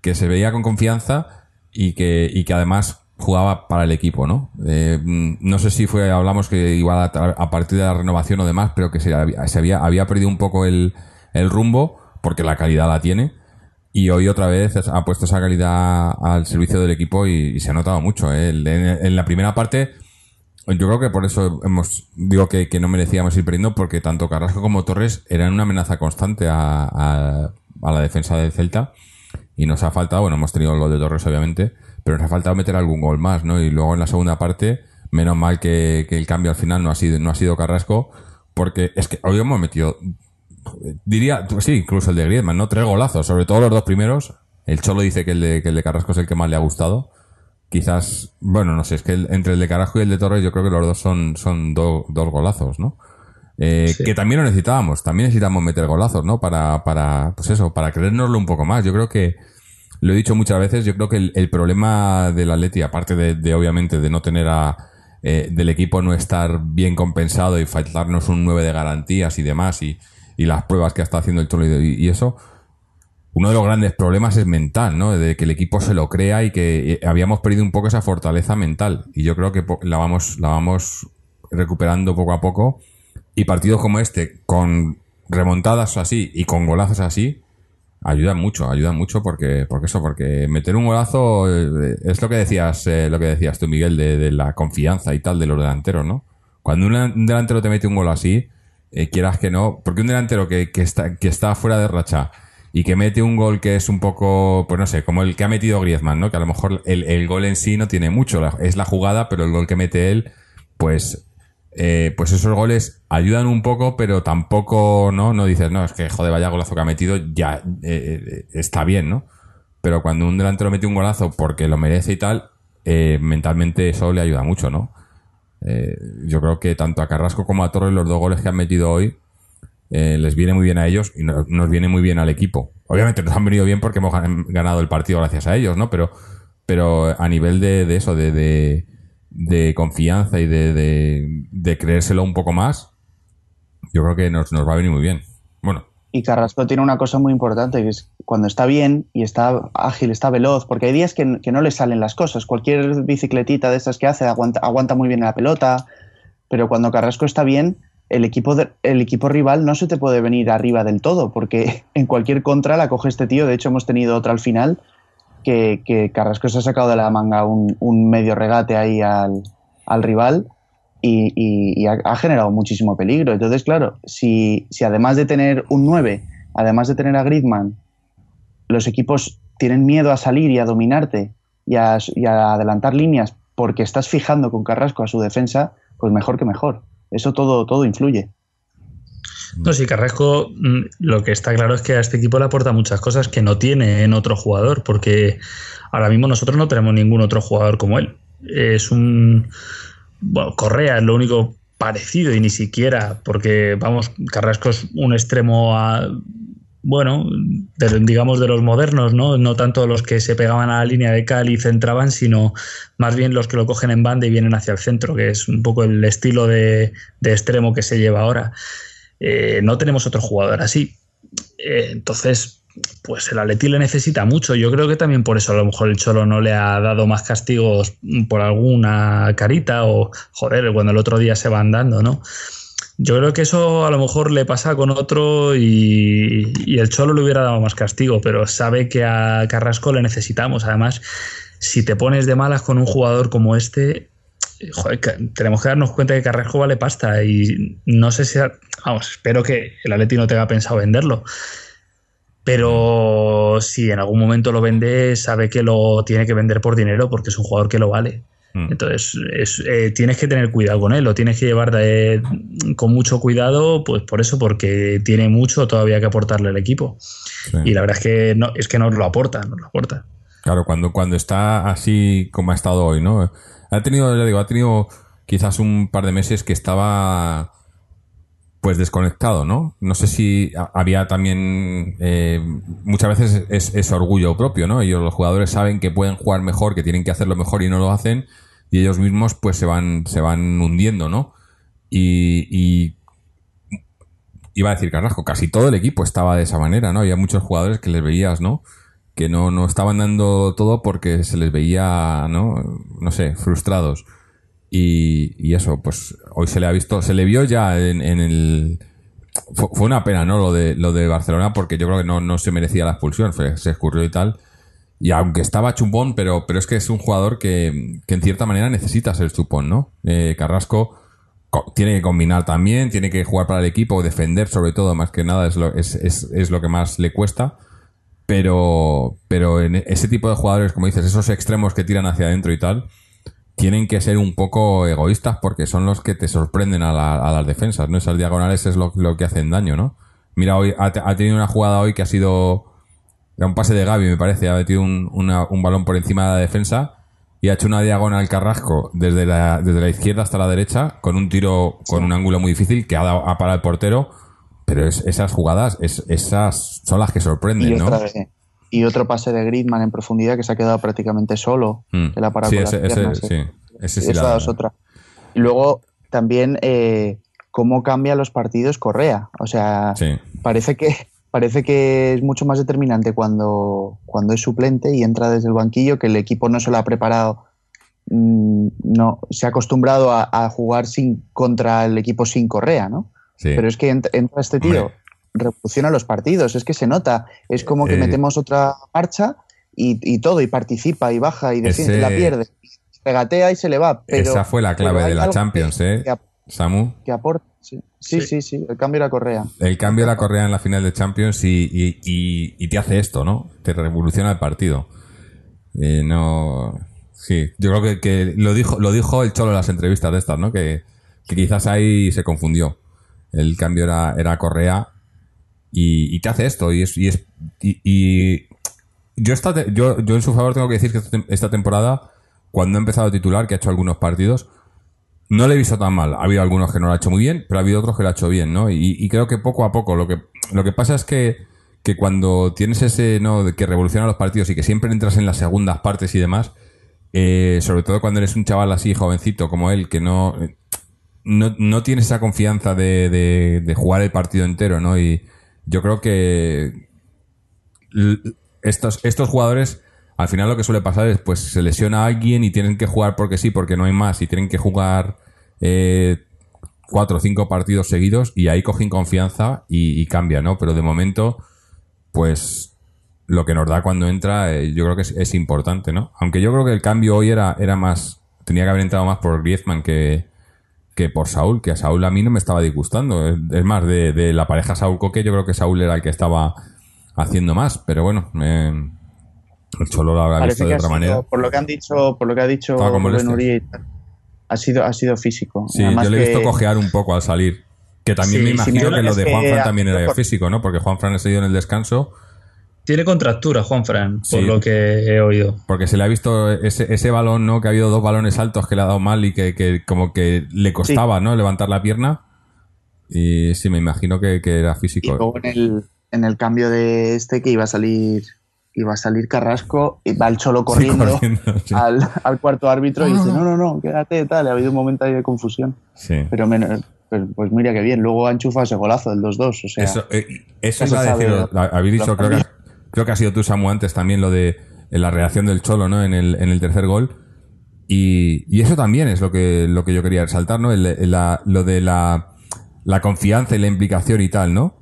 [SPEAKER 1] que se veía con confianza y que, y que además jugaba para el equipo, ¿no? Eh, mm, no sé si fue, hablamos que igual a, partir de la renovación o demás, pero que se, había, se había, había perdido un poco el, el rumbo, porque la calidad la tiene. Y hoy otra vez ha puesto esa calidad al servicio del equipo y, se ha notado mucho. ¿eh? En, en la primera parte, yo creo que por eso hemos digo que, que, no merecíamos ir perdiendo, porque tanto Carrasco como Torres eran una amenaza constante a, a, a la defensa del Celta. Y nos ha faltado, bueno, hemos tenido el gol de Torres, obviamente, pero nos ha faltado meter algún gol más, ¿no? Y luego en la segunda parte, menos mal que, el cambio al final no ha sido, no ha sido Carrasco, porque es que hoy hemos metido, diría, sí, incluso el de Griezmann, ¿no? Tres golazos, sobre todo los dos primeros. El Cholo dice que el de, que el de Carrasco es el que más le ha gustado. Quizás, bueno, no sé, es que el, entre el de Carrasco y el de Torres yo creo que los dos son, son do, dos golazos, ¿no? Eh, sí. Que también lo necesitábamos, también necesitamos meter golazos, ¿no? Para, para, pues eso, para creérnoslo un poco más. Yo creo que, lo he dicho muchas veces, yo creo que el, el problema del Atleti, aparte de, de, obviamente de no tener a, eh, del equipo no estar bien compensado y faltarnos un 9 de garantías y demás, y, y las pruebas que está haciendo el Cholo y, y, eso, uno de los grandes problemas es mental, ¿no? De que el equipo se lo crea y que habíamos perdido un poco esa fortaleza mental. Y yo creo que la vamos, la vamos recuperando poco a poco. Y partidos como este, con remontadas así y con golazos así, ayuda mucho, ayuda mucho porque, porque eso, porque meter un golazo eh, es lo que decías, eh, lo que decías tú, Miguel, de, de, la confianza y tal de los delanteros, ¿no? Cuando un delantero te mete un gol así, eh, quieras que no, porque un delantero que, que, está, que está fuera de racha y que mete un gol que es un poco, pues no sé, como el que ha metido Griezmann, ¿no? Que a lo mejor el, el gol en sí no tiene mucho, es la jugada, pero el gol que mete él, pues eh, pues esos goles ayudan un poco, pero tampoco, ¿no? No dices, no, es que joder, vaya golazo que ha metido, ya eh, está bien, ¿no? Pero cuando un delantero mete un golazo porque lo merece y tal, eh, mentalmente eso le ayuda mucho, ¿no? Eh, yo creo que tanto a Carrasco como a Torres los dos goles que han metido hoy eh, les viene muy bien a ellos y no, nos viene muy bien al equipo. Obviamente nos han venido bien porque hemos ganado el partido gracias a ellos, ¿no? Pero, pero a nivel de, de eso, de de confianza y de, de, creérselo un poco más, yo creo que nos, nos va a venir muy bien. Bueno.
[SPEAKER 2] Y Carrasco tiene una cosa muy importante, que es cuando está bien y está ágil, está veloz, porque hay días que, que no le salen las cosas. Cualquier bicicletita de esas que hace aguanta, aguanta muy bien la pelota, pero cuando Carrasco está bien, el equipo, el equipo rival no se te puede venir arriba del todo, porque en cualquier contra la coge este tío. De hecho, hemos tenido otra al final que, Carrasco se ha sacado de la manga un, medio regate ahí al, al rival y, ha, generado muchísimo peligro. Entonces, claro, si, si, además de tener un 9, además de tener a Griezmann, los equipos tienen miedo a salir y a dominarte y a, y a adelantar líneas porque estás fijando con Carrasco a su defensa, pues mejor que mejor. Eso todo, todo influye.
[SPEAKER 3] No, sí, Carrasco mm, lo que está claro es que a este equipo le aporta muchas cosas que no tiene en otro jugador, porque ahora mismo nosotros no tenemos ningún otro jugador como él. Es un... Bueno, Correa es lo único parecido y ni siquiera, porque vamos, Carrasco es un extremo a, bueno, digamos de los modernos, ¿no? No tanto los que se pegaban a la línea de cal y centraban, sino más bien los que lo cogen en banda y vienen hacia el centro, que es un poco el estilo de, de extremo que se lleva ahora. Eh, no tenemos otro jugador así. Eh, entonces, pues el Atleti le necesita mucho. Yo creo que también por eso a lo mejor el Cholo no le ha dado más castigos por alguna carita o, joder, cuando el otro día se van dando, ¿no? Yo creo que eso a lo mejor le pasa con otro y, y, el Cholo le hubiera dado más castigo, pero sabe que a Carrasco le necesitamos. Además, si te pones de malas con un jugador como este, joder, tenemos que darnos cuenta que Carrasco vale pasta y no sé si, vamos, espero que el Atleti no tenga pensado venderlo. Pero si en algún momento lo vende, sabe que lo tiene que vender por dinero porque es un jugador que lo vale. Mm. Entonces, es, eh, tienes que tener cuidado con él, lo tienes que llevar de, con mucho cuidado, pues por eso, porque tiene mucho todavía que aportarle al equipo. Sí. Y la verdad es que no, es que nos lo aporta, nos lo aporta.
[SPEAKER 1] Claro, cuando, cuando está así como ha estado hoy, ¿no? Ha tenido, ya digo, ha tenido quizás un par de meses que estaba pues desconectado, ¿no? No sé si ha- había también eh, muchas veces es, es orgullo propio, ¿no? Ellos los jugadores saben que pueden jugar mejor, que tienen que hacerlo mejor y no lo hacen y ellos mismos pues se van se van hundiendo, ¿no? Y, y iba a decir Carrasco, casi todo el equipo estaba de esa manera, ¿no? Había muchos jugadores que les veías, ¿no? Que no, no estaban dando todo porque se les veía, ¿no? No sé, frustrados. Y, y eso, pues hoy se le ha visto, se le vio ya en, en el... Fue, una pena, ¿no? Lo de, lo de Barcelona porque yo creo que no, no se merecía la expulsión, se escurrió y tal. Y aunque estaba chupón, pero, pero es que es un jugador que, que en cierta manera necesita ser chupón, ¿no? Eh, Carrasco co- tiene que combinar también, tiene que jugar para el equipo, defender sobre todo, más que nada es lo, es, es, es lo que más le cuesta. Pero, pero en ese tipo de jugadores, como dices, esos extremos que tiran hacia adentro y tal, tienen que ser un poco egoístas porque son los que te sorprenden a, la- a las defensas, ¿no? Esas diagonales es lo, lo que hacen daño, ¿no? Mira, hoy ha, te- ha tenido una jugada hoy que ha sido era un pase de Gaby, me parece, ha metido un, una- un balón por encima de la defensa y ha hecho una diagonal Carrasco desde la, desde la izquierda hasta la derecha con un tiro con un ángulo muy difícil que ha, dado, ha parado el portero, pero es- esas jugadas, es, esas son las que sorprenden,
[SPEAKER 2] Y,
[SPEAKER 1] ¿no?
[SPEAKER 2] otra vez, y otro pase de Griezmann en profundidad que se ha quedado prácticamente solo.
[SPEAKER 1] Mm.
[SPEAKER 2] Que la
[SPEAKER 1] Sí, ese,
[SPEAKER 2] las
[SPEAKER 1] ese-
[SPEAKER 2] piernas,
[SPEAKER 1] sí,
[SPEAKER 2] eh.
[SPEAKER 1] ese sí
[SPEAKER 2] Esa
[SPEAKER 1] la-
[SPEAKER 2] es otra. Y luego también eh, cómo cambia los partidos Correa. O sea,
[SPEAKER 1] Sí.
[SPEAKER 2] parece que parece que es mucho más determinante cuando, cuando es suplente y entra desde el banquillo, que el equipo no se lo ha preparado, mm, no, se ha acostumbrado a, a jugar sin contra el equipo sin Correa, ¿no?
[SPEAKER 1] Sí.
[SPEAKER 2] Pero es que ent- entra este tío,
[SPEAKER 1] Hombre.
[SPEAKER 2] revoluciona los partidos, es que se nota, es como que
[SPEAKER 1] Eh,
[SPEAKER 2] metemos otra marcha y, y todo, y participa y baja y defiende,
[SPEAKER 1] Ese-
[SPEAKER 2] la pierde, regatea y se le va. Pero,
[SPEAKER 1] Esa fue la clave de la Champions,
[SPEAKER 2] que-
[SPEAKER 1] ¿eh?
[SPEAKER 2] que
[SPEAKER 1] Samu.
[SPEAKER 2] que aporta. Sí, sí, sí, sí, el cambio era Correa.
[SPEAKER 1] El cambio de la Correa en la final de Champions y, y- y- y te hace esto, ¿no? Te revoluciona el partido. Eh, no. Sí, yo creo que, que lo dijo lo dijo el Cholo en las entrevistas de estas, ¿no? Que, que quizás ahí se confundió. El cambio era, era Correa y, te hace esto. Y es. Y, es, y, yo, yo, yo en su favor tengo que decir que esta tem- esta temporada, cuando ha empezado a titular, que ha hecho algunos partidos, no le he visto tan mal. Ha habido algunos que no lo ha hecho muy bien, pero ha habido otros que lo ha hecho bien, ¿no? Y, y creo que poco a poco lo que, lo que pasa es que, que cuando tienes ese, ¿no? De que revoluciona los partidos y que siempre entras en las segundas partes y demás, eh, sobre todo cuando eres un chaval así jovencito como él, que no, no, no tiene esa confianza de, de, jugar el partido entero, ¿no? Y yo creo que estos, estos jugadores, al final lo que suele pasar es, pues se lesiona a alguien y tienen que jugar porque sí, porque no hay más, y tienen que jugar eh, cuatro o cinco partidos seguidos y ahí cogen confianza y, y cambia, ¿no? Pero de momento, pues lo que nos da cuando entra, eh, yo creo que es, es importante, ¿no? Aunque yo creo que el cambio hoy era, era más, tenía que haber entrado más por Griezmann que, que por Saúl, que a Saúl a mí no me estaba disgustando. Es, más, de, de la pareja Saúl-Coque, yo creo que Saúl era el que estaba haciendo más, pero bueno, eh, el Cholo lo habrá
[SPEAKER 2] Parece
[SPEAKER 1] visto
[SPEAKER 2] que
[SPEAKER 1] de otra
[SPEAKER 2] sido,
[SPEAKER 1] manera.
[SPEAKER 2] por lo que han dicho, por lo que ha dicho y tal, ha sido, ha sido físico.
[SPEAKER 1] Sí,
[SPEAKER 2] Además
[SPEAKER 1] yo le he
[SPEAKER 2] que-
[SPEAKER 1] visto cojear un poco al salir. Que también
[SPEAKER 3] Sí,
[SPEAKER 1] me imagino
[SPEAKER 2] me-
[SPEAKER 1] que lo de
[SPEAKER 2] que
[SPEAKER 1] Juanfran también era
[SPEAKER 2] por-
[SPEAKER 1] físico, ¿no? Porque Juanfran ha salido en el descanso
[SPEAKER 3] Tiene contractura, Juanfran, por
[SPEAKER 1] Sí.
[SPEAKER 3] lo que he oído.
[SPEAKER 1] Porque se le ha visto ese, ese balón, ¿no? Que ha habido dos balones altos que le ha dado mal y que, que como que le costaba, ¿no? Levantar la pierna. Y sí, me imagino que, que era
[SPEAKER 2] Y
[SPEAKER 1] físico.
[SPEAKER 2] luego en el, en el cambio de este que iba a salir iba a salir Carrasco y va el Cholo
[SPEAKER 1] Sí,
[SPEAKER 2] corriendo,
[SPEAKER 1] sí.
[SPEAKER 2] Al, al cuarto árbitro y dice,
[SPEAKER 1] no.
[SPEAKER 2] no, no, no, quédate, tal. Ha habido un momento ahí de confusión.
[SPEAKER 1] Sí.
[SPEAKER 2] Pero, menos, pero, pues mira qué bien. Luego ha enchufado ese golazo del 2-2. O sea,
[SPEAKER 1] Eso, eh, eso iba a decir, habéis dicho, creo que. Creo que ha sido tú, Samu, antes también lo de en la reacción del Cholo, ¿no? En el, en el tercer gol. Y, y eso también es lo que, lo que yo quería resaltar, ¿no? El- el- la- lo de la, la confianza y la implicación y tal, ¿no?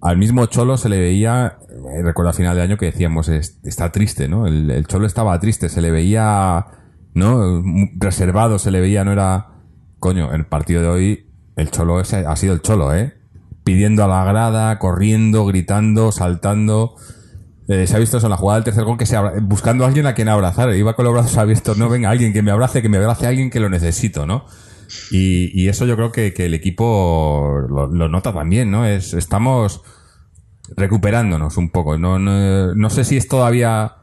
[SPEAKER 1] Al mismo Cholo se le veía, eh, recuerdo a final de año que decíamos, es- está triste, ¿no? El, el Cholo estaba triste, se le veía, ¿no? Reservado, se le veía, no era... Coño, el partido de hoy, el Cholo ese ha sido el Cholo, ¿eh? Pidiendo a la grada, corriendo, gritando, saltando. Eh, se ha visto eso en la jugada del tercer gol que se abra- buscando a alguien a quien abrazar. Iba con los brazos abiertos, no, venga, alguien que me abrace, que me abrace a alguien que lo necesito, ¿no? Y, eso yo creo que, que el equipo lo, nota también, ¿no? Es, estamos recuperándonos un poco. No, no, no sé si es todavía.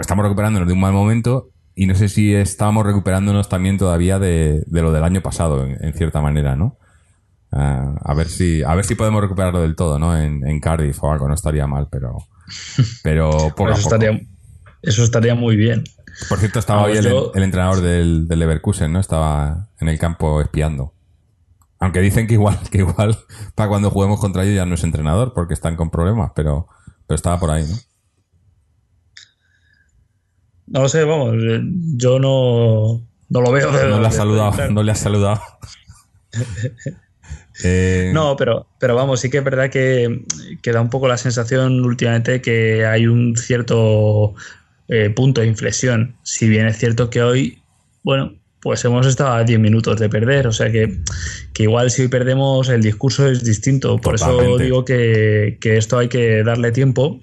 [SPEAKER 1] Estamos recuperándonos de un mal momento y no sé si estamos recuperándonos también todavía de, de lo del año pasado, en, en cierta manera, ¿no? Ah, a ver si a ver si podemos recuperarlo del todo, ¿no? En, en Cardiff o algo, no estaría mal, pero pero poco a
[SPEAKER 3] eso,
[SPEAKER 1] poco.
[SPEAKER 3] estaría, eso estaría muy bien.
[SPEAKER 1] Por cierto, estaba
[SPEAKER 3] Vamos,
[SPEAKER 1] hoy el,
[SPEAKER 3] yo-
[SPEAKER 1] el entrenador del, del Leverkusen, ¿no? Estaba en el campo espiando. Aunque dicen que igual, que igual para cuando juguemos contra ellos ya no es entrenador porque están con problemas, pero, pero estaba por ahí, ¿no?
[SPEAKER 3] No lo sé, vamos, eh, yo no, no lo veo. de-
[SPEAKER 1] No le has saludado, no le has saludado. Eh,
[SPEAKER 3] No, pero, pero vamos, sí que es verdad que, que da un poco la sensación últimamente que hay un cierto eh, punto de inflexión. Si bien es cierto que hoy, bueno, pues hemos estado a 10 minutos de perder, o sea que, que igual si hoy perdemos el discurso es distinto. Por eso digo que, que esto hay que darle tiempo,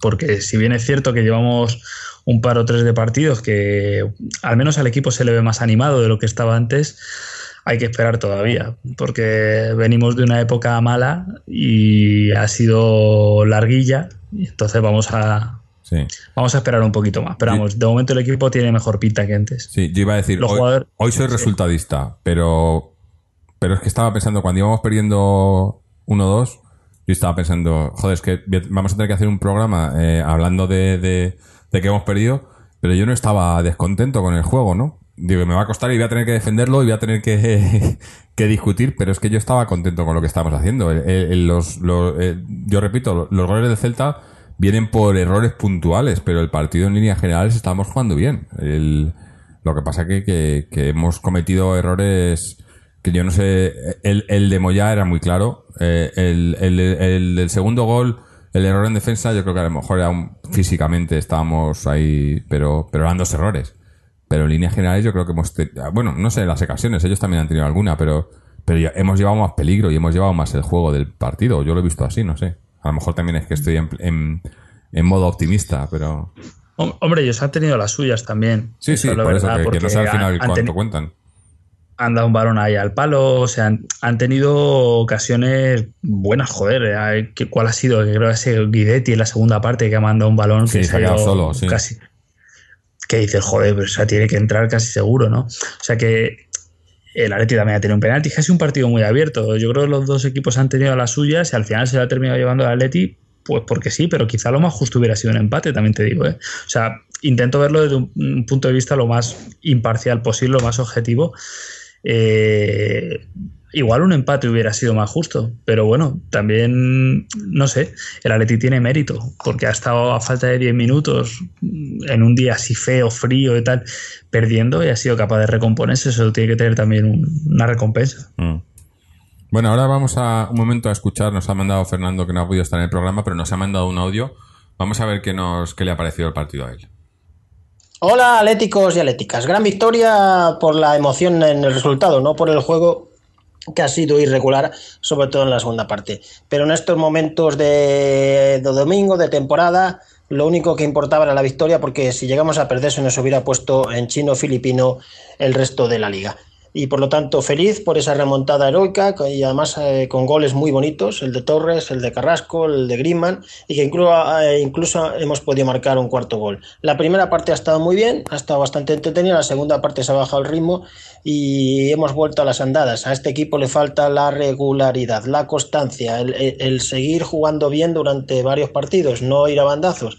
[SPEAKER 3] porque si bien es cierto que llevamos un par o tres de partidos que al menos al equipo se le ve más animado de lo que estaba antes, hay que esperar todavía, porque venimos de una época mala y ha sido larguilla, y entonces vamos a,
[SPEAKER 1] sí,
[SPEAKER 3] vamos a esperar un poquito más. Pero vamos, de momento el equipo tiene mejor pinta que antes.
[SPEAKER 1] sí, yo iba a decir,
[SPEAKER 3] Los
[SPEAKER 1] hoy,
[SPEAKER 3] jugadores-
[SPEAKER 1] hoy soy resultadista, pero, pero es que estaba pensando, cuando íbamos perdiendo 1-2, yo estaba pensando, joder, es que vamos a tener que hacer un programa eh, hablando de, de, de que hemos perdido, pero yo no estaba descontento con el juego, ¿no? Digo, me va a costar y voy a tener que defenderlo y voy a tener que, que discutir, pero es que yo estaba contento con lo que estábamos haciendo. Los, eh, yo repito, los goles del Celta vienen por errores puntuales, pero el partido en líneas generales estábamos jugando bien. Lo que pasa que, que, que hemos cometido errores que yo no sé. El, de Moya era muy claro. Eh, el del segundo gol, el error en defensa, yo creo que a lo mejor era un- físicamente estábamos ahí, pero, pero eran dos errores. Pero en líneas generales yo creo que hemos... te- bueno, no sé, las ocasiones, ellos también han tenido alguna, pero, pero ya hemos llevado más peligro y hemos llevado más el juego del partido. Yo lo he visto así, no sé. A lo mejor también es que estoy en, en, en modo optimista, pero...
[SPEAKER 3] Hom- Hombre, ellos han tenido las suyas también.
[SPEAKER 1] Sí,
[SPEAKER 3] Eso
[SPEAKER 1] sí,
[SPEAKER 3] es
[SPEAKER 1] por eso, que, que no sé al final cuánto cuentan.
[SPEAKER 3] han dado un balón ahí al palo, o sea, han, han tenido ocasiones buenas, joder. eh, ¿qué- ¿Cuál ha sido? Creo que sido Guidetti en la segunda parte que ha mandado un balón
[SPEAKER 1] Sí,
[SPEAKER 3] que
[SPEAKER 1] se ha quedado solo, sí.
[SPEAKER 3] Que dices, joder, o sea, tiene que entrar casi seguro, ¿no? O sea que el Atleti también ha tenido un penalti, sido un partido muy abierto. Yo creo que los dos equipos han tenido las suyas y al final se lo ha terminado llevando el Atleti, pues porque sí, pero quizá lo más justo hubiera sido un empate, también te digo, ¿eh? O sea, intento verlo desde un, un punto de vista lo más imparcial posible, lo más objetivo. Eh, igual un empate hubiera sido más justo, pero bueno, también, no sé, el Atleti tiene mérito, porque ha estado a falta de 10 minutos mm, en un día así feo, frío y tal, perdiendo y ha sido capaz de recomponerse, eso tiene que tener también un- una recompensa.
[SPEAKER 1] Mm. Bueno, ahora vamos a un momento a escuchar. Nos ha mandado Fernando que no ha podido estar en el programa, pero nos ha mandado un audio. Vamos a ver qué, nos, qué le ha parecido el partido a él.
[SPEAKER 4] Hola, atléticos y atléticas. Gran victoria por la emoción en el resultado, no por el juego que ha sido irregular, sobre todo en la segunda parte. Pero en estos momentos de, domingo, de temporada, lo único que importaba era la victoria, porque si llegamos a perder se nos hubiera puesto en chino-filipino el resto de la liga. Y por lo tanto, feliz por esa remontada heroica y además eh, con goles muy bonitos, el de Torres, el de Carrasco, el de Griezmann, y que incluso, incluso hemos podido marcar un cuarto gol. La primera parte ha estado muy bien, ha estado bastante entretenida, la segunda parte se ha bajado el ritmo y hemos vuelto a las andadas. A este equipo le falta la regularidad, la constancia, el- el seguir jugando bien durante varios partidos, no ir a bandazos.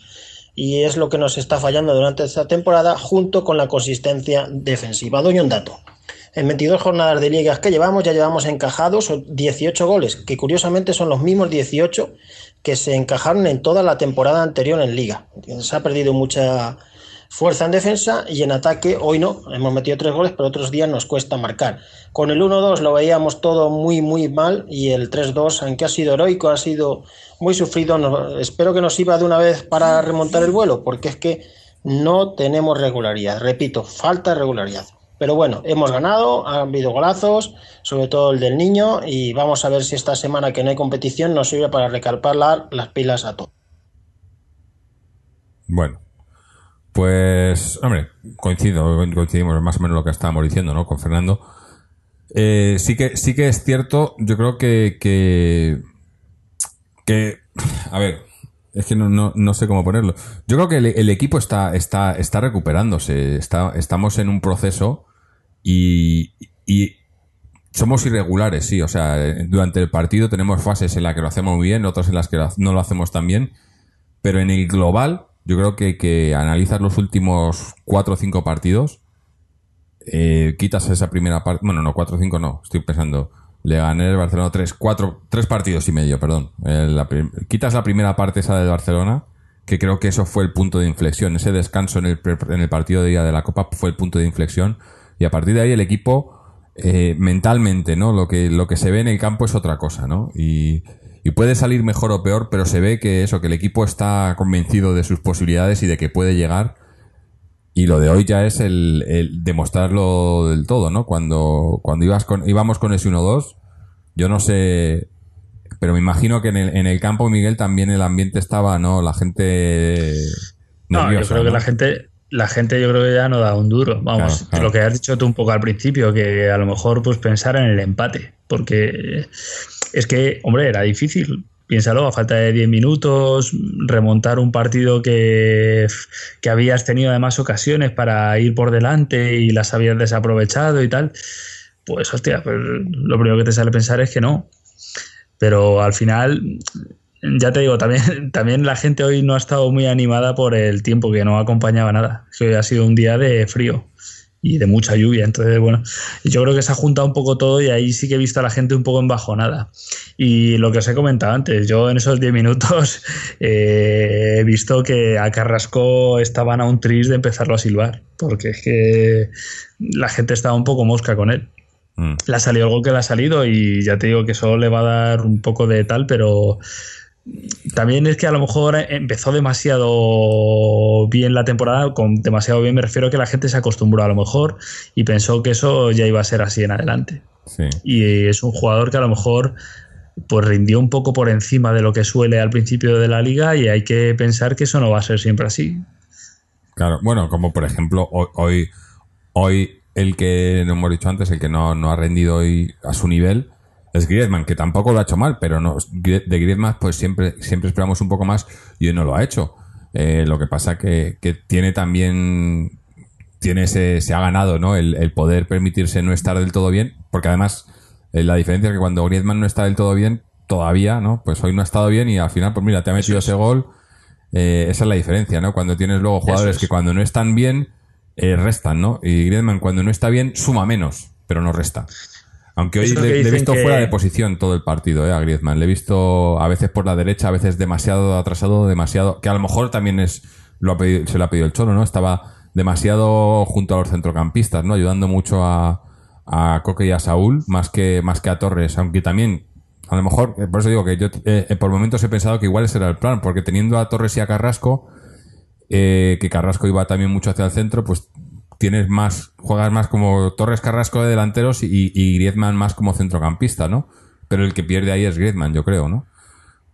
[SPEAKER 4] Y es lo que nos está fallando durante esta temporada, junto con la consistencia defensiva. Doy un dato. En 22 jornadas de ligas que llevamos, ya llevamos encajados 18 goles, que curiosamente son los mismos 18 que se encajaron en toda la temporada anterior en liga. Se ha perdido mucha fuerza en defensa y en ataque hoy no. Hemos metido tres goles, pero otros días nos cuesta marcar. Con el 1-2 lo veíamos todo muy, muy mal y el 3-2, aunque ha sido heroico, ha sido muy sufrido, espero que nos sirva de una vez para remontar el vuelo, porque es que no tenemos regularidad. Repito, falta regularidad. Pero bueno, hemos ganado, ha habido golazos, sobre todo el del niño, y vamos a ver si esta semana que no hay competición nos sirve para recalpar la- las pilas a todos.
[SPEAKER 1] Bueno, pues, hombre, coincido, coincidimos más o menos lo que estábamos diciendo, ¿no? Con Fernando. Eh, sí que, sí que es cierto, yo creo que, que, que, a ver, es que no, no, no sé cómo ponerlo. Yo creo que el, el equipo está, está, está recuperándose, está, estamos en un proceso y, somos irregulares, sí. O sea, durante el partido tenemos fases en las que lo hacemos muy bien, otras en las que no lo hacemos tan bien. Pero en el global, yo creo que, que analizas los últimos cuatro o cinco partidos, eh, quitas esa primera parte. Bueno, no, cuatro o cinco no, estoy pensando. Le gané el Barcelona tres, cuatro, tres partidos y medio, perdón. Quitas la primera parte esa del Barcelona, que creo que eso fue el punto de inflexión. Ese descanso en el, en el partido de día de la Copa fue el punto de inflexión. Y a partir de ahí el equipo, eh, mentalmente, ¿no? Lo que, lo que se ve en el campo es otra cosa, ¿no? Y, y puede salir mejor o peor, pero se ve que eso, que el equipo está convencido de sus posibilidades y de que puede llegar. Y lo de hoy ya es el, el demostrarlo del todo, ¿no? Cuando, cuando ibas con, íbamos con ese 1-2, yo no sé, pero me imagino que en el, en el campo, Miguel, también el ambiente estaba, ¿no? La gente
[SPEAKER 3] No, yo creo que la gente, la gente yo creo que ya no da un duro. Vamos,
[SPEAKER 1] Claro, claro.
[SPEAKER 3] lo que has dicho tú un poco al principio, que a lo mejor pues pensar en el empate, porque es que, hombre, era difícil. Piénsalo, a falta de 10 minutos, remontar un partido que, que habías tenido además ocasiones para ir por delante y las habías desaprovechado y tal. Pues, hostia, pues, lo primero que te sale pensar es que no. Pero al final, ya te digo, también, también la gente hoy no ha estado muy animada por el tiempo, que no acompañaba nada. Que hoy ha sido un día de frío y de mucha lluvia. Entonces, bueno, yo creo que se ha juntado un poco todo y ahí sí que he visto a la gente un poco embajonada. Y lo que os he comentado antes, yo en esos 10 minutos eh, he visto que a Carrasco estaban a un tris de empezarlo a silbar, porque es que la gente estaba un poco mosca con él
[SPEAKER 1] Mm.
[SPEAKER 3] le ha salido el gol que le ha salido y ya te digo que eso le va a dar un poco de tal, pero también es que a lo mejor empezó demasiado bien la temporada, con demasiado bien me refiero a que la gente se acostumbró a lo mejor y pensó que eso ya iba a ser así en adelante.
[SPEAKER 1] Sí.
[SPEAKER 3] Y es un jugador que a lo mejor pues rindió un poco por encima de lo que suele al principio de la liga y hay que pensar que eso no va a ser siempre así.
[SPEAKER 1] Claro, bueno, como por ejemplo, hoy, hoy, hoy el que, no hemos dicho antes, el que no, no ha rendido hoy a su nivel es Griezmann, que tampoco lo ha hecho mal, pero no, de Griezmann pues siempre, siempre esperamos un poco más y hoy no lo ha hecho. Eh, lo que pasa que, que tiene también, tiene ese, se ha ganado, ¿no? El, el poder permitirse no estar del todo bien, porque además eh, la diferencia es que cuando Griezmann no está del todo bien, todavía, ¿no? Pues hoy no ha estado bien y al final, pues mira, te ha metido ese gol. Eh, esa es la diferencia, ¿no? Cuando tienes luego jugadores
[SPEAKER 3] es.
[SPEAKER 1] que cuando no están bien, eh, restan, ¿no? Y Griezmann cuando no está bien, suma menos, pero no resta. Aunque hoy le, he visto
[SPEAKER 3] que-
[SPEAKER 1] fuera de posición todo el partido, ¿eh? A Griezmann. Le he visto a veces por la derecha, a veces demasiado atrasado, demasiado... Que a lo mejor también es lo ha pedido- se lo ha pedido el Cholo, ¿no? Estaba demasiado junto a los centrocampistas, ¿no? Ayudando mucho a, a Coque y a Saúl, más que, más que a Torres. Aunque también, a lo mejor, eh, por eso digo que yo eh, eh, por momentos he pensado que igual ese era el plan, porque teniendo a Torres y a Carrasco, eh, que Carrasco iba también mucho hacia el centro, pues tienes más, juegas más como Torres Carrasco de delanteros y, y Griezmann más como centrocampista, ¿no? Pero el que pierde ahí es Griezmann, yo creo, ¿no?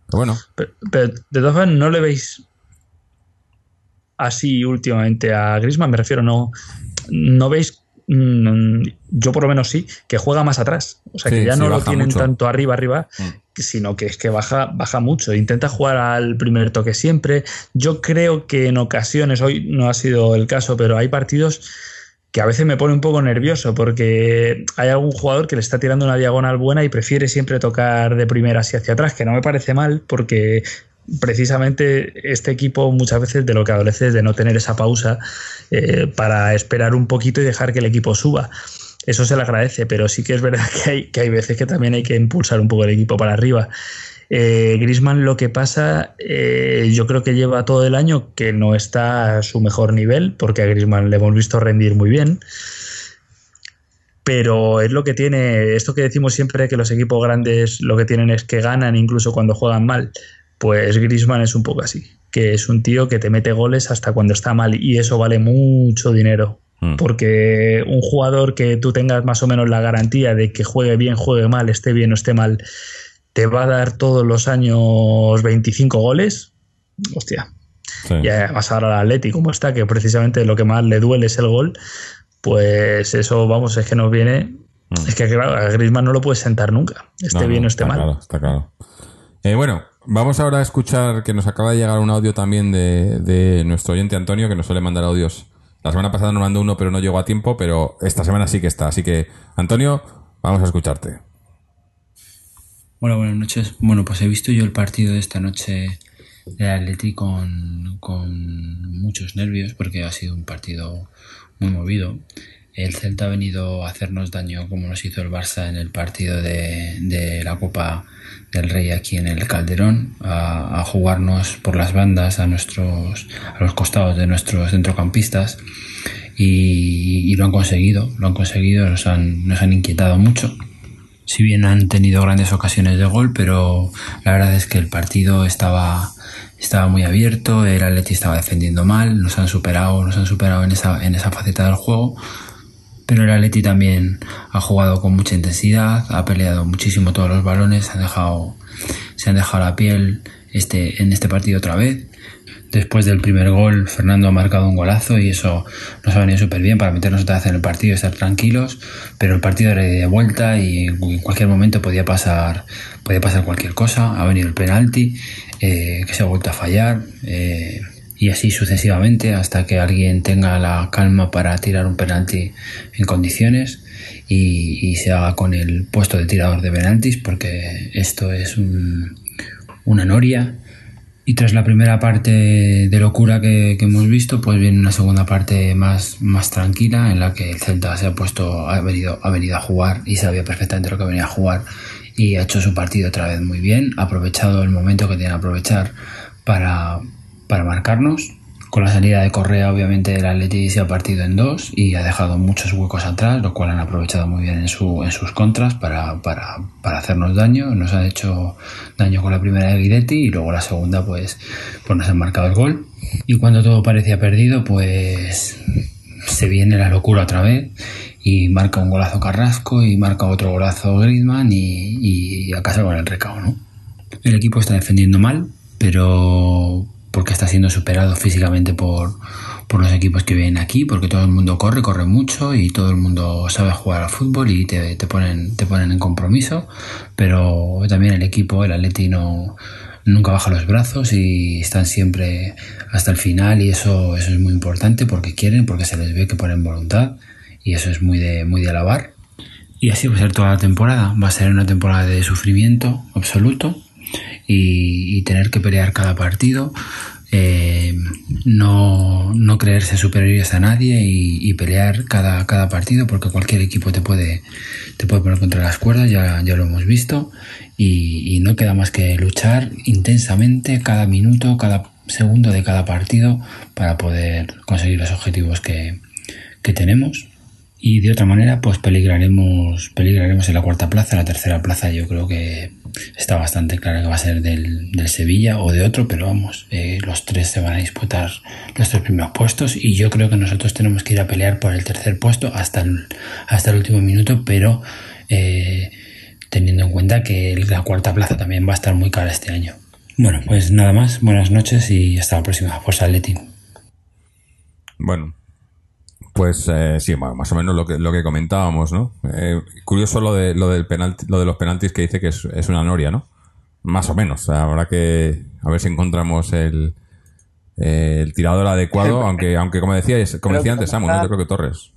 [SPEAKER 1] Pero bueno,
[SPEAKER 3] Pero, pero, de todas formas, ¿no le veis así últimamente a Griezmann? Me refiero, ¿no, no veis, mm, yo por lo menos sí, que juega más atrás? O sea,
[SPEAKER 1] Sí,
[SPEAKER 3] que ya no lo tienen
[SPEAKER 1] mucho.
[SPEAKER 3] tanto arriba, arriba,
[SPEAKER 1] Mm.
[SPEAKER 3] Sino que es que baja, baja mucho. Intenta jugar al primer toque siempre. Yo creo que en ocasiones, hoy no ha sido el caso, pero hay partidos que a veces me pone un poco nervioso porque hay algún jugador que le está tirando una diagonal buena y prefiere siempre tocar de primera hacia hacia atrás, que no me parece mal porque precisamente este equipo muchas veces de lo que adolece es de no tener esa pausa eh, para esperar un poquito y dejar que el equipo suba. Eso se le agradece, pero sí que es verdad que hay, que hay veces que también hay que impulsar un poco el equipo para arriba. Eh, Grisman lo que pasa, eh, yo creo que lleva todo el año que no está a su mejor nivel, porque a Grisman le hemos visto rendir muy bien. Pero es lo que tiene, esto que decimos siempre que los equipos grandes lo que tienen es que ganan incluso cuando juegan mal. Pues Grisman es un poco así, que es un tío que te mete goles hasta cuando está mal y eso vale mucho dinero.
[SPEAKER 1] Mm.
[SPEAKER 3] Porque un jugador que tú tengas más o menos la garantía de que juegue bien, juegue mal, esté bien o esté mal, te va a dar todos los años 25 goles. Hostia.
[SPEAKER 1] sí.
[SPEAKER 3] Y además ahora el Atleti, como está, que precisamente lo que más le duele es el gol, pues eso, vamos, es que nos viene.
[SPEAKER 1] Mm.
[SPEAKER 3] Es que claro, a Griezmann no lo puedes sentar nunca, esté
[SPEAKER 1] No,
[SPEAKER 3] bien
[SPEAKER 1] no,
[SPEAKER 3] o esté
[SPEAKER 1] está
[SPEAKER 3] mal.
[SPEAKER 1] Claro, está claro. Eh, bueno, vamos ahora a escuchar que nos acaba de llegar un audio también de, de nuestro oyente Antonio, que nos suele mandar audios. La semana pasada nos mandó uno, pero no llegó a tiempo, pero esta semana sí que está. Así que, Antonio, Vamos a escucharte.
[SPEAKER 5] Hola, buenas noches. Bueno, pues he visto yo el partido de esta noche de Atleti con muchos nervios porque ha sido un partido muy movido. El Celta ha venido a hacernos daño como nos hizo el Barça en el partido de, la Copa del Rey aquí en el Calderón, a, jugarnos por las bandas a nuestros a los costados de nuestros centrocampistas y, lo han conseguido, lo han conseguido, nos han, nos han inquietado mucho. Si bien han tenido grandes ocasiones de gol, pero la verdad es que el partido estaba estaba muy abierto, el Atleti estaba defendiendo mal, nos han superado, nos han superado en esa, en esa faceta del juego, pero el Atleti también ha jugado con mucha intensidad, ha peleado muchísimo todos los balones, se han dejado, la piel este, en este partido otra vez. Después del primer gol, Fernando ha marcado un golazo y eso nos ha venido súper bien para meternos otra vez en el partido y estar tranquilos. Pero el partido era de vuelta y en cualquier momento podía pasar, podía pasar cualquier cosa. Ha venido el penalti, eh, que se ha vuelto a fallar. Eh, y así sucesivamente hasta que alguien tenga la calma para tirar un penalti en condiciones y, y se haga con el puesto de tirador de penaltis porque esto es un, una noria. Y tras la primera parte de locura que, que, hemos visto, pues viene una segunda parte más, más tranquila en la que el Celta se ha puesto, ha venido, ha venido a jugar y sabía perfectamente lo que venía a jugar y ha hecho su partido otra vez muy bien, ha aprovechado el momento que tiene que aprovechar para, para marcarnos. Con la salida de Correa, obviamente, el Atleti se ha partido en dos y ha dejado muchos huecos atrás, lo cual han aprovechado muy bien en, su, en sus contras para, para, para, hacernos daño. Nos han hecho daño con la primera de Guidetti y luego la segunda, pues, pues nos han marcado el gol. Y cuando todo parecía perdido, pues se viene la locura otra vez y marca un golazo Carrasco y marca otro golazo Griezmann y, y a con el recao, ¿no? El equipo está defendiendo mal, pero porque está siendo superado físicamente por, por, los equipos que vienen aquí, porque todo el mundo corre, corre mucho y todo el mundo sabe jugar al fútbol y te, te ponen, te ponen en compromiso, pero también el equipo, el Atleti no, nunca baja los brazos y están siempre hasta el final y eso, eso es muy importante porque quieren, porque se les ve que ponen voluntad y eso es muy de, muy de alabar. Y así va a ser toda la temporada, va a ser una temporada de sufrimiento absoluto y, y tener que pelear cada partido, eh, no, no, creerse superiores a nadie y, pelear cada, cada partido porque cualquier equipo te puede, te puede poner contra las cuerdas, ya, ya lo hemos visto, y, y no queda más que luchar intensamente cada minuto, cada segundo de cada partido para poder conseguir los objetivos que, que tenemos y de otra manera pues peligraremos peligraremos en la cuarta plaza. La tercera plaza yo creo que está bastante clara que va a ser del, del Sevilla o de otro pero vamos eh, los tres se van a disputar los tres primeros puestos. Y yo creo que nosotros tenemos que ir a pelear por el tercer puesto hasta el, hasta el último minuto pero eh, teniendo en cuenta que la cuarta plaza también va a estar muy cara este año. Bueno pues nada más. Buenas noches y hasta la próxima. Forza Atleti
[SPEAKER 1] bueno pues eh, sí, bueno, más o menos lo que, lo que comentábamos, ¿no? Eh, curioso lo de, lo, del penalti, lo de los penaltis que dice que es, es una noria, ¿no? Más o menos. Habrá que a ver si encontramos el, el tirador adecuado, aunque, aunque como decía, como decía antes Samu, ¿no? yo creo que Torres.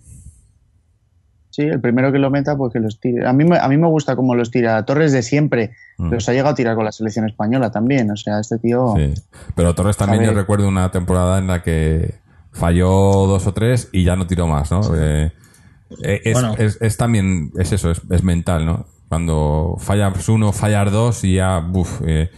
[SPEAKER 2] Sí, el primero que lo meta, pues que los tire. A mí, a mí me gusta cómo los tira Torres de siempre. Mm. Los ha llegado a tirar con la selección española también. O sea, este tío.
[SPEAKER 1] Sí. Pero Torres también, yo recuerdo una temporada en la que falló dos o tres y ya no tiró más, ¿no? Eh, es, bueno. es, es, también, es eso, es, es, mental, ¿no? Cuando fallas uno, fallar dos y ya, buf. Eh,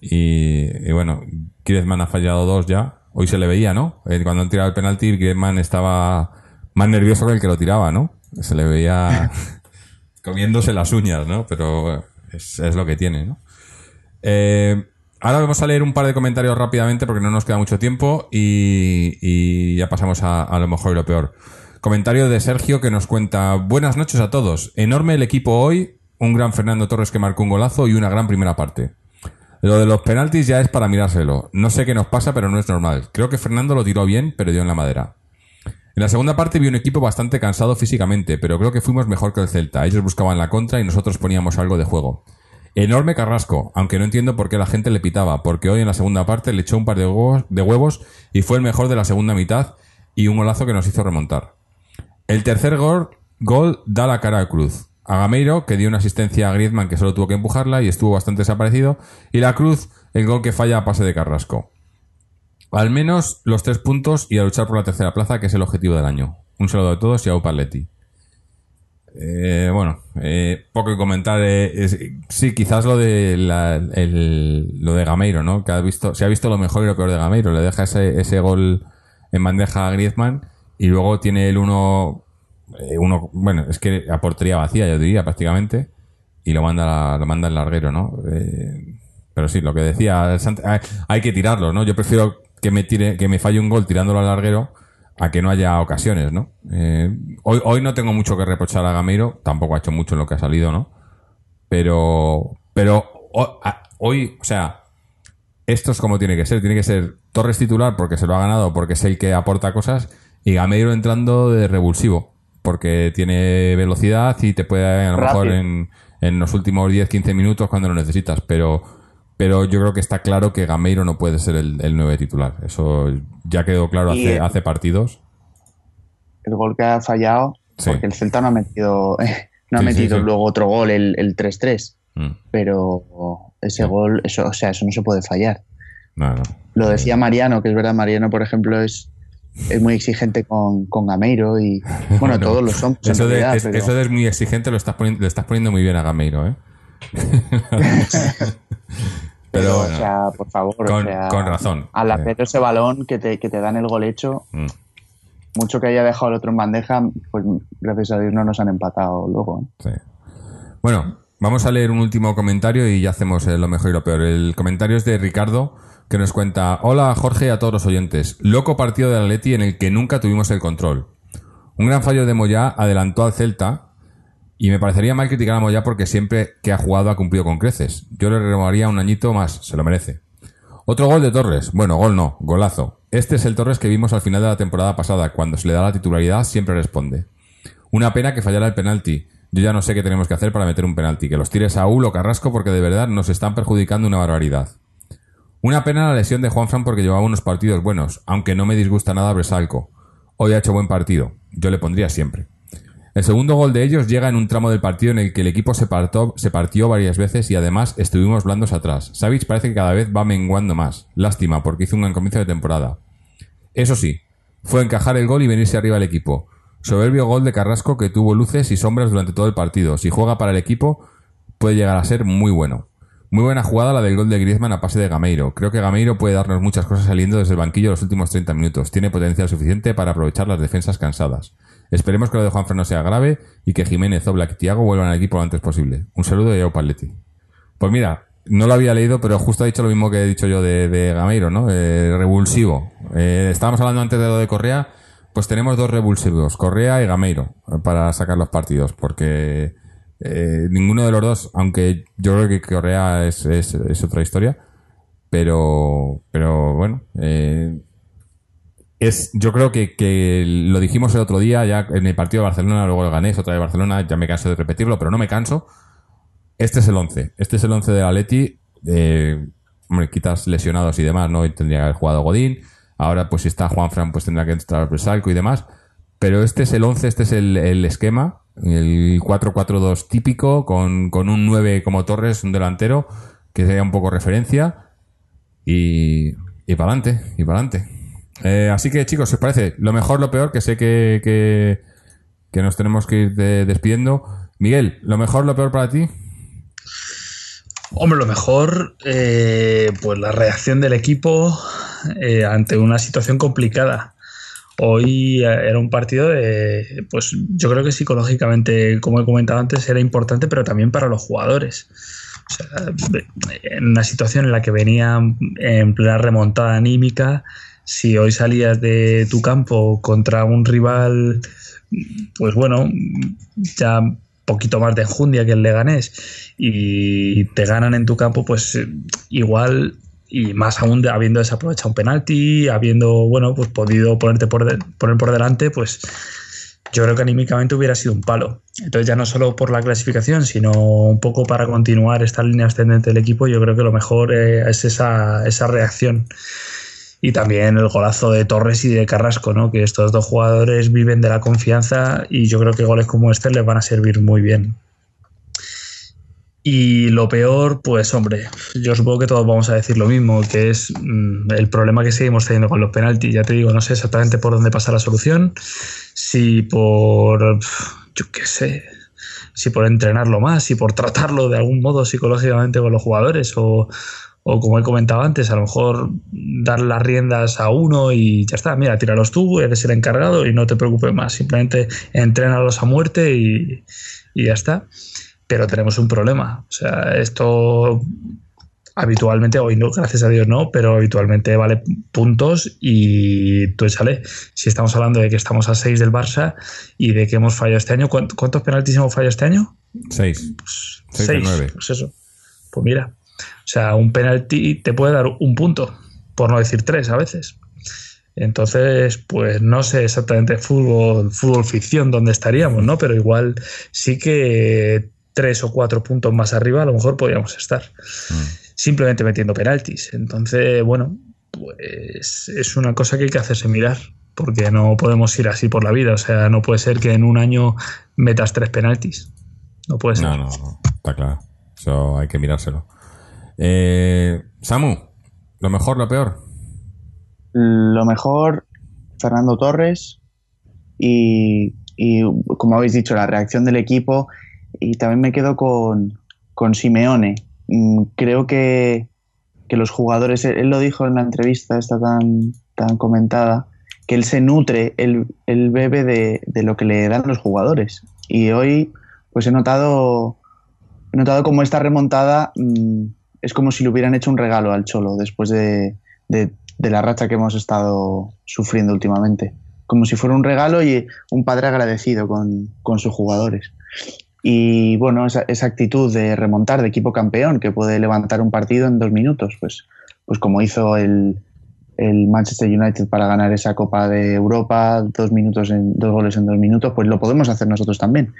[SPEAKER 1] y, y, bueno, Griezmann ha fallado dos ya. Hoy se le veía, ¿no? Eh, cuando han tirado el penalti, Griezmann estaba más nervioso que el que lo tiraba, ¿no? Se le veía comiéndose las uñas, ¿no? Pero es, es lo que tiene, ¿no? Eh, Ahora vamos a leer un par de comentarios rápidamente porque no nos queda mucho tiempo y, ya pasamos a, a, lo mejor y lo peor. Comentario de Sergio que nos cuenta, buenas noches a todos. Enorme el equipo hoy, un gran Fernando Torres que marcó un golazo y una gran primera parte. Lo de los penaltis ya es para mirárselo. No sé qué nos pasa, pero no es normal. Creo que Fernando lo tiró bien, pero dio en la madera. En la segunda parte vi un equipo bastante cansado físicamente, pero creo que fuimos mejor que el Celta. Ellos buscaban la contra y nosotros poníamos algo de juego. Enorme Carrasco, aunque no entiendo por qué la gente le pitaba, porque hoy en la segunda parte le echó un par de huevos, de huevos y fue el mejor de la segunda mitad y un golazo que nos hizo remontar. El tercer gol, da la cara al Cruz. a Gameiro, que dio una asistencia a Griezmann que solo tuvo que empujarla y estuvo bastante desaparecido. Y la Cruz, el gol que falla a pase de Carrasco. Al menos los tres puntos y a luchar por la tercera plaza, que es el objetivo del año. Un saludo a todos y a Upaletti. Eh, bueno, eh, poco que comentar. eh, sí, quizás lo de la- el- lo de Gameiro, ¿no? Que ha visto, se ha visto lo mejor y lo peor de Gameiro. Le deja ese, ese gol en bandeja a Griezmann y luego tiene el uno, eh, uno, bueno, es que a portería vacía, yo diría prácticamente, y lo manda, lo manda el larguero, ¿no? Eh, pero sí, lo que decía, hay, hay que tirarlo, ¿no? Yo prefiero que me tire, que me falle un gol tirándolo al larguero a que no haya ocasiones, ¿no? Eh, hoy, hoy no tengo mucho que reprochar a Gameiro, tampoco ha hecho mucho en lo que ha salido, ¿no? Pero, pero hoy, o sea, esto es como tiene que ser. Tiene que ser Torres titular porque se lo ha ganado, porque es el que aporta cosas, y Gameiro entrando de revulsivo, porque tiene velocidad y te puede a lo
[SPEAKER 2] Rápido.
[SPEAKER 1] mejor en, en los últimos 10-15 minutos cuando lo necesitas, pero pero yo creo que está claro que Gameiro no puede ser el, el 9 titular. Eso ya quedó claro hace, hace partidos.
[SPEAKER 2] El gol que ha fallado,
[SPEAKER 1] Sí.
[SPEAKER 2] porque el Celta no ha metido, no ha
[SPEAKER 1] Sí,
[SPEAKER 2] metido
[SPEAKER 1] sí.
[SPEAKER 2] luego otro gol, el, el 3-3.
[SPEAKER 1] Mm,
[SPEAKER 2] Pero ese gol, eso, o sea, eso no se puede fallar.
[SPEAKER 1] no, no.
[SPEAKER 2] Lo decía Mariano, que es verdad, Mariano, por ejemplo, es, es muy exigente con, con Gameiro y, bueno, todos lo en
[SPEAKER 1] Eso de,
[SPEAKER 2] realidad,
[SPEAKER 1] es-
[SPEAKER 2] pero-
[SPEAKER 1] eso de es muy exigente lo estás poniendo, le estás poniendo muy bien a Gameiro, ¿eh?
[SPEAKER 2] Pero,
[SPEAKER 1] bueno,
[SPEAKER 2] o sea, por favor,
[SPEAKER 1] con,
[SPEAKER 2] o sea,
[SPEAKER 1] con razón.
[SPEAKER 2] al
[SPEAKER 1] Eh,
[SPEAKER 2] hacer ese balón que te, que te dan el gol hecho,
[SPEAKER 1] mm.
[SPEAKER 2] mucho que haya dejado el otro en bandeja, pues gracias a Dios no nos han empatado luego. ¿eh?
[SPEAKER 1] Sí. Bueno, vamos a leer un último comentario y ya hacemos eh, lo mejor y lo peor. El comentario es de Ricardo, que nos cuenta: Hola Jorge y a todos los oyentes. Loco partido del Atleti en el que nunca tuvimos el control. Un gran fallo de Moyá adelantó al Celta y me parecería mal criticar a Moyá porque siempre que ha jugado ha cumplido con creces. Yo le renovaría un añito más, se lo merece. Otro gol de Torres. Bueno, gol no, golazo. Este es el Torres que vimos al final de la temporada pasada. Cuando se le da la titularidad siempre responde. Una pena que fallara el penalti. Yo ya no sé qué tenemos que hacer para meter un penalti. Que los tire Saúl o Carrasco porque de verdad nos están perjudicando una barbaridad. Una pena la lesión de Juanfran porque llevaba unos partidos buenos, aunque no me disgusta nada Bresalco. Hoy ha hecho buen partido. Yo le pondría siempre. El segundo gol de ellos llega en un tramo del partido en el que el equipo se, partió varias veces y además estuvimos blandos atrás. Savic parece que cada vez va menguando más. Lástima, porque hizo un gran comienzo de temporada. Eso sí, fue encajar el gol y venirse arriba el equipo. Soberbio gol de Carrasco que tuvo luces y sombras durante todo el partido. Si juega para el equipo, puede llegar a ser muy bueno. Muy buena jugada la del gol de Griezmann a pase de Gameiro. Creo que Gameiro puede darnos muchas cosas saliendo desde el banquillo los últimos 30 minutos. Tiene potencial suficiente para aprovechar las defensas cansadas. Esperemos que lo de Juanfran no sea grave y que Jiménez, Oblak y Thiago vuelvan al equipo lo antes posible. Un saludo de Yao Paletti. Pues mira, no lo había leído, pero justo ha dicho lo mismo que he dicho yo de, de Gameiro, ¿no? Eh, revulsivo. Eh, estábamos hablando antes de lo de Correa, pues tenemos dos revulsivos, Correa y Gameiro, para sacar los partidos, porque eh, ninguno de los dos, aunque yo creo que Correa es, es, otra historia, pero, pero bueno, es, yo creo que, que lo dijimos el otro día, ya en el partido de Barcelona, luego el ganés, otra de Barcelona, ya me canso de repetirlo, pero no me canso. Este es el 11. Este es el 11 de Atleti. Eh, hombre, quitas lesionados y demás, ¿no? Y tendría que haber jugado Godín. Ahora, pues si está Juanfran, pues tendrá que entrar Bresalco y demás. Pero este es el 11, este es el, el esquema. El 4-4-2 típico, con, con un 9 como Torres, un delantero, que sea un poco referencia. Y, y para adelante, y para adelante. Eh, así que, chicos, si os parece, lo mejor, lo peor, que sé que, que, nos tenemos que ir de- despidiendo. Miguel, lo mejor, lo peor para ti.
[SPEAKER 3] Hombre, lo mejor, eh, pues la reacción del equipo eh, ante una situación complicada. Hoy era un partido de, pues yo creo que psicológicamente, como he comentado antes, era importante, pero también para los jugadores. O sea, en una situación en la que venían en plena remontada anímica, si hoy salías de tu campo contra un rival, pues bueno, ya poquito más de enjundia que el Leganés y te ganan en tu campo, pues eh, igual y más aún habiendo desaprovechado un penalti, habiendo, bueno, pues podido ponerte por, poner por delante, pues yo creo que anímicamente hubiera sido un palo. Entonces ya no solo por la clasificación, sino un poco para continuar esta línea ascendente del equipo, yo creo que lo mejor eh, es esa, esa reacción. Y también el golazo de Torres y de Carrasco, ¿no? Que estos dos jugadores viven de la confianza y yo creo que goles como este les van a servir muy bien Y lo peor, pues hombre, yo supongo que todos vamos a decir lo mismo, que es mm, el problema que seguimos teniendo con los penaltis. Ya te digo, no sé exactamente por dónde pasa la solución, si por, yo qué sé, si por entrenarlo más, si por tratarlo de algún modo psicológicamente con los jugadores o, o como he comentado antes, a lo mejor dar las riendas a uno y ya está, mira, tíralos tú, eres el encargado y no te preocupes más, simplemente entrénalos a muerte y, y ya está pero tenemos un problema. O sea, esto habitualmente, hoy no, gracias a Dios no, pero habitualmente vale puntos y tú sale. Si estamos hablando de que estamos a 6 del Barça y de que hemos fallado este año, ¿cuántos penaltis hemos fallado este año?
[SPEAKER 1] 6.
[SPEAKER 3] Pues 6. Pues eso. Pues mira, o sea, un penalti te puede dar un punto, por no decir tres a veces. Entonces, pues no sé exactamente fútbol, fútbol ficción dónde estaríamos, ¿no? Pero igual sí que tres o cuatro puntos más arriba, a lo mejor podríamos estar. Mm. Simplemente metiendo penaltis. Entonces, bueno, pues es una cosa que hay que hacerse mirar, porque no podemos ir así por la vida. O sea, no puede ser que en un año metas tres penaltis. No puede ser.
[SPEAKER 1] No, no, no. Está claro. Eso hay que mirárselo. Eh, Samu, ¿lo mejor, lo peor?
[SPEAKER 2] Lo mejor, Fernando Torres. Y, y como habéis dicho, la reacción del equipo y también me quedo con, con Simeone. Mm, creo que, que, los jugadores, él, lo dijo en la entrevista esta tan, tan comentada, que él se nutre, él, bebe de, de, lo que le dan los jugadores. Y hoy pues he notado, he notado como esta remontada mmm, es como si le hubieran hecho un regalo al Cholo después de, de, la racha que hemos estado sufriendo últimamente. Como si fuera un regalo y un padre agradecido con, con sus jugadores. Y bueno, esa, esa, actitud de remontar de equipo campeón que puede levantar un partido en dos minutos, pues, pues como hizo el, el Manchester United para ganar esa Copa de Europa, dos minutos en dos goles en dos minutos, pues lo podemos hacer nosotros también.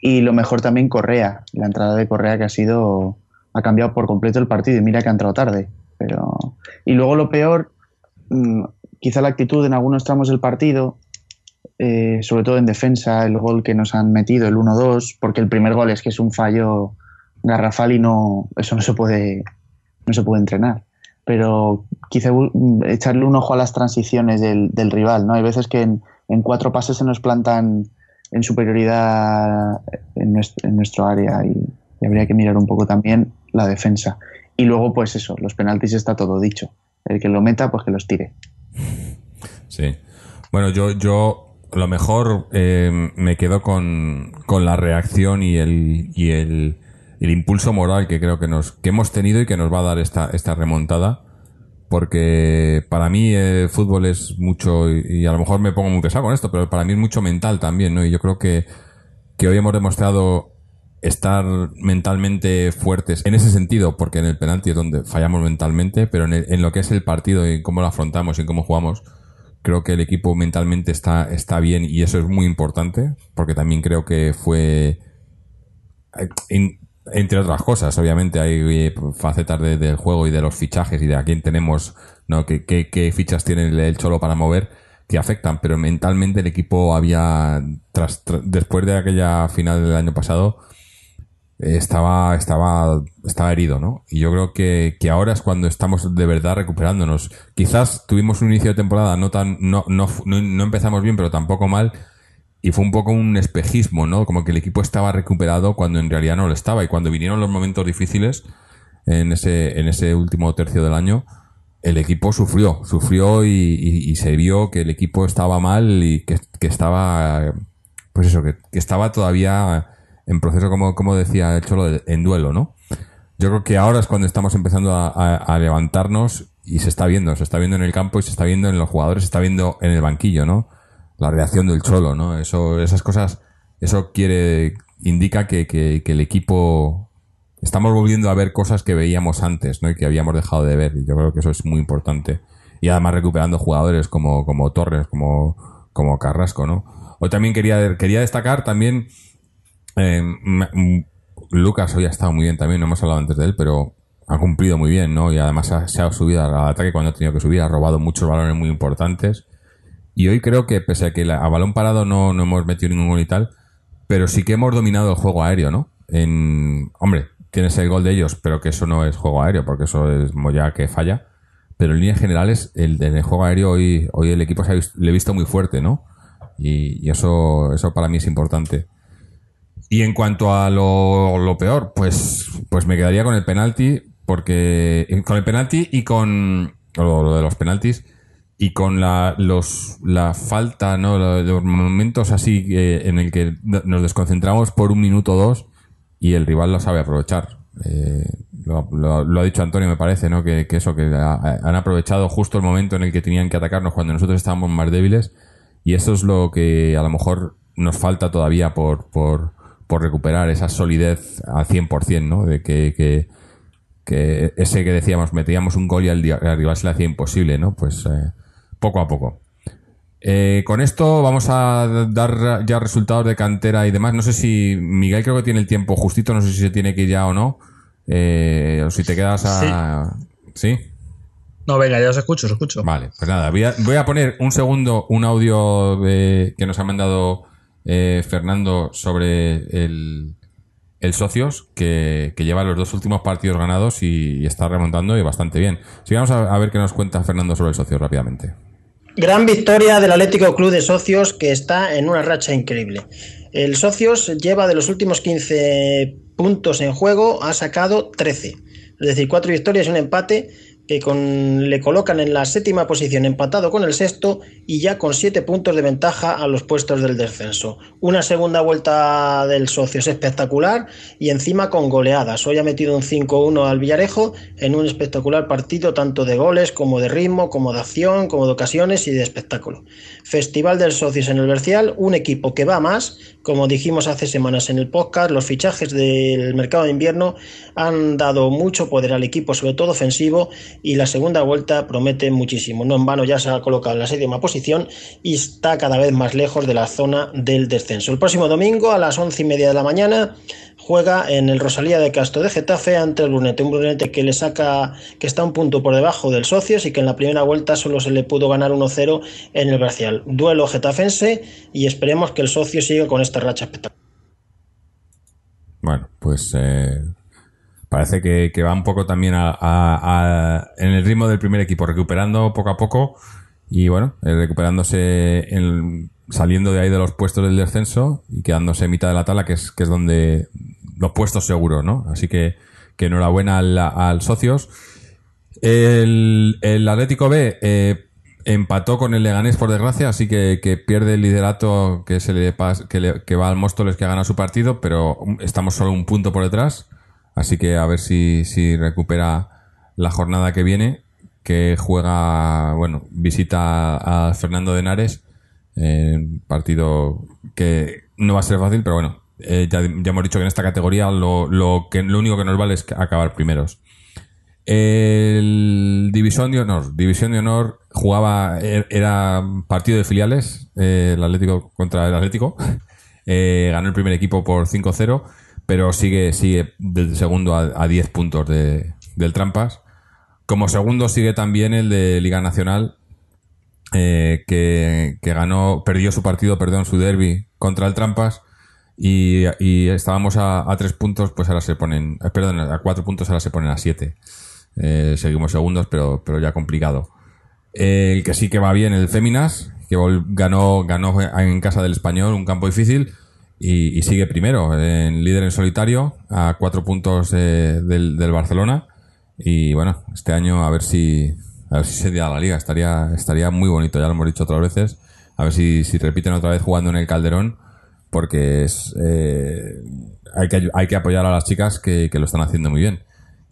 [SPEAKER 2] Y lo mejor también Correa, la entrada de Correa que ha sido ha cambiado por completo el partido y mira que ha entrado tarde, pero y luego lo peor, mm, quizá la actitud en algunos tramos del partido, eh, sobre todo en defensa, el gol que nos han metido, el 1-2, porque el primer gol es que es un fallo garrafal y no, eso no se puede, no se puede entrenar. Pero quizá echarle un ojo a las transiciones del, del rival, ¿no? Hay veces que en, cuatro pases se nos plantan en superioridad en nuestro, en nuestro área y, habría que mirar un poco también la defensa. Y luego, pues eso, los penaltis está todo dicho. El que lo meta, pues que los tire.
[SPEAKER 1] Sí. Bueno, yo, yo lo mejor eh, me quedo con, con, la reacción y el, y el, el, impulso moral que creo que nos que hemos tenido y que nos va a dar esta, esta remontada. Porque para mí el fútbol es mucho, y, a lo mejor me pongo muy pesado con esto, pero para mí es mucho mental también, ¿no? Y yo creo que, que hoy hemos demostrado estar mentalmente fuertes en ese sentido, porque en el penalti es donde fallamos mentalmente, pero en, el, en lo que es el partido y cómo lo afrontamos y cómo jugamos, creo que el equipo mentalmente está, está bien y eso es muy importante, porque también creo que fue, en, entre otras cosas, obviamente hay eh, facetas de, del juego y de los fichajes y de a quién tenemos, ¿no? qué, qué, qué fichas tiene el, Cholo para mover que afectan, pero mentalmente el equipo había, tras, después de aquella final del año pasado, estaba, estaba, estaba herido, ¿no? Y yo creo que, que, ahora es cuando estamos de verdad recuperándonos. Quizás tuvimos un inicio de temporada no tan, no, no, no, no empezamos bien, pero tampoco mal. Y fue un poco un espejismo, ¿no? Como que el equipo estaba recuperado cuando en realidad no lo estaba. Y cuando vinieron los momentos difíciles en ese, en ese último tercio del año, el equipo sufrió, sufrió y, se vio que el equipo estaba mal y que, que estaba, pues eso, que, que estaba todavía en proceso, como, como decía el Cholo, en duelo, ¿no? Yo creo que ahora es cuando estamos empezando a, levantarnos y se está viendo, se está viendo en el campo y se está viendo en los jugadores, se está viendo en el banquillo, ¿no? La reacción del Cholo, ¿no? Eso, esas cosas, eso quiere, indica que, que, el equipo, estamos volviendo a ver cosas que veíamos antes, ¿no? Y que habíamos dejado de ver. Y yo creo que eso es muy importante. Y además recuperando jugadores como, como Torres, como, como Carrasco, ¿no? Hoy también quería, quería destacar también eh, Lucas hoy ha estado muy bien también, no hemos hablado antes de él, pero ha cumplido muy bien, ¿no? Y además ha, subido al ataque cuando ha tenido que subir, ha robado muchos balones muy importantes. Y hoy creo que, pese a que la, a balón parado no, no hemos metido ningún gol y tal, pero sí que hemos dominado el juego aéreo, ¿no? En, hombre, tienes el gol de ellos, pero que eso no es juego aéreo, porque eso es Moya que falla. Pero en líneas generales, el, en juego aéreo hoy, hoy el equipo se ha vis- le he visto muy fuerte, ¿no? Y, y eso, eso para mí es importante. Y en cuanto a lo, peor, pues, pues me quedaría con el penalti, porque con el penalti y con lo, de los penaltis y con la, los, la falta, ¿no? Lo- Los momentos así eh, en el que nos desconcentramos por un minuto o dos y el rival lo sabe aprovechar. Eh, lo, lo- lo ha dicho Antonio, me parece, ¿no? Que, que eso, que ha- han aprovechado justo el momento en el que tenían que atacarnos cuando nosotros estábamos más débiles y eso es lo que a lo mejor nos falta todavía por, por, por recuperar esa solidez al 100%, ¿no? De que, que, que ese que decíamos, metíamos un gol y al, rival se le hacía imposible, ¿no? Pues eh, poco a poco. Eh, con esto vamos a dar ya resultados de cantera y demás. No sé si Miguel creo que tiene el tiempo justito, no sé si se tiene que ir ya o no. Eh, o si te quedas a... ¿Sí?
[SPEAKER 3] No, venga, ya os escucho, os escucho.
[SPEAKER 1] Vale, pues nada, voy a, voy a poner un segundo un audio de- que nos ha mandado eh, Fernando sobre el, el Socios, que, que lleva los dos últimos partidos ganados y, está remontando y bastante bien. Vamos a, a ver qué nos cuenta Fernando sobre el Socios rápidamente.
[SPEAKER 4] Gran victoria del Atlético Club de Socios que está en una racha increíble. El Socios lleva de los últimos 15 puntos en juego, ha sacado 13. Es decir, cuatro victorias y un empate que le colocan en la séptima posición empatado con el sexto y ya con siete puntos de ventaja a los puestos del descenso. Una segunda vuelta del Socios espectacular y encima con goleadas. Hoy ha metido un 5-1 al Villarejo en un espectacular partido tanto de goles como de ritmo, como de acción, como de ocasiones y de espectáculo. Festival del Socios en el Bercial, un equipo que va más, como dijimos hace semanas en el podcast, los fichajes del mercado de invierno han dado mucho poder al equipo, sobre todo ofensivo, y la segunda vuelta promete muchísimo. No en vano ya se ha colocado en la séptima posición y está cada vez más lejos de la zona del descenso. El próximo domingo a las once y media de la mañana juega en el Rosalía de Castro de Getafe ante el Brunete, un Brunete que le saca, que está un punto por debajo del Socios y que en la primera vuelta solo se le pudo ganar 1-0 en el Bracial. Duelo getafense y esperemos que el Socio siga con esta racha espectacular.
[SPEAKER 1] Bueno, pues eh, parece que, va un poco también a- en el ritmo del primer equipo, recuperando poco a poco y bueno, eh, recuperándose, en- saliendo de ahí de los puestos del descenso y quedándose en mitad de la tabla, que es, que es donde los puestos seguros, ¿no? Así que, que enhorabuena al, al socios. El, el Atlético B eh, empató con el Leganés, por desgracia, así que, pierde el liderato que se le que, le- que va al Móstoles que ha ganado su partido, pero estamos solo un punto por detrás. Así que a ver si, si recupera la jornada que viene, que juega, bueno, visita a Fernando de Henares, eh, partido que no va a ser fácil, pero bueno, eh, ya, hemos dicho que en esta categoría lo, lo, que, lo único que nos vale es acabar primeros. El División de Honor. División de Honor jugaba, er- era partido de filiales, eh, el Atlético contra el Atlético. Eh, ganó el primer equipo por 5-0, pero sigue, sigue segundo a, a 10 puntos de, del Trampas. Como segundo sigue también el de Liga Nacional, que, que ganó, perdió su partido, perdón, su derby contra el Trampas. Y, estábamos a, tres puntos, pues ahora se ponen, eh, perdón, a cuatro puntos, ahora se ponen a siete. Eh, seguimos segundos, pero, pero ya complicado. El que sí que va bien, el Féminas, que ganó, ganó en casa del español, un campo difícil, y, sigue primero, en líder en solitario, a cuatro puntos del, del Barcelona. Y bueno, este año a ver si, a ver si se da la liga, estaría, estaría muy bonito, ya lo hemos dicho otras veces. A ver si, si repiten otra vez jugando en el Calderón, porque es, eh, hay, que, hay que apoyar a las chicas que, que lo están haciendo muy bien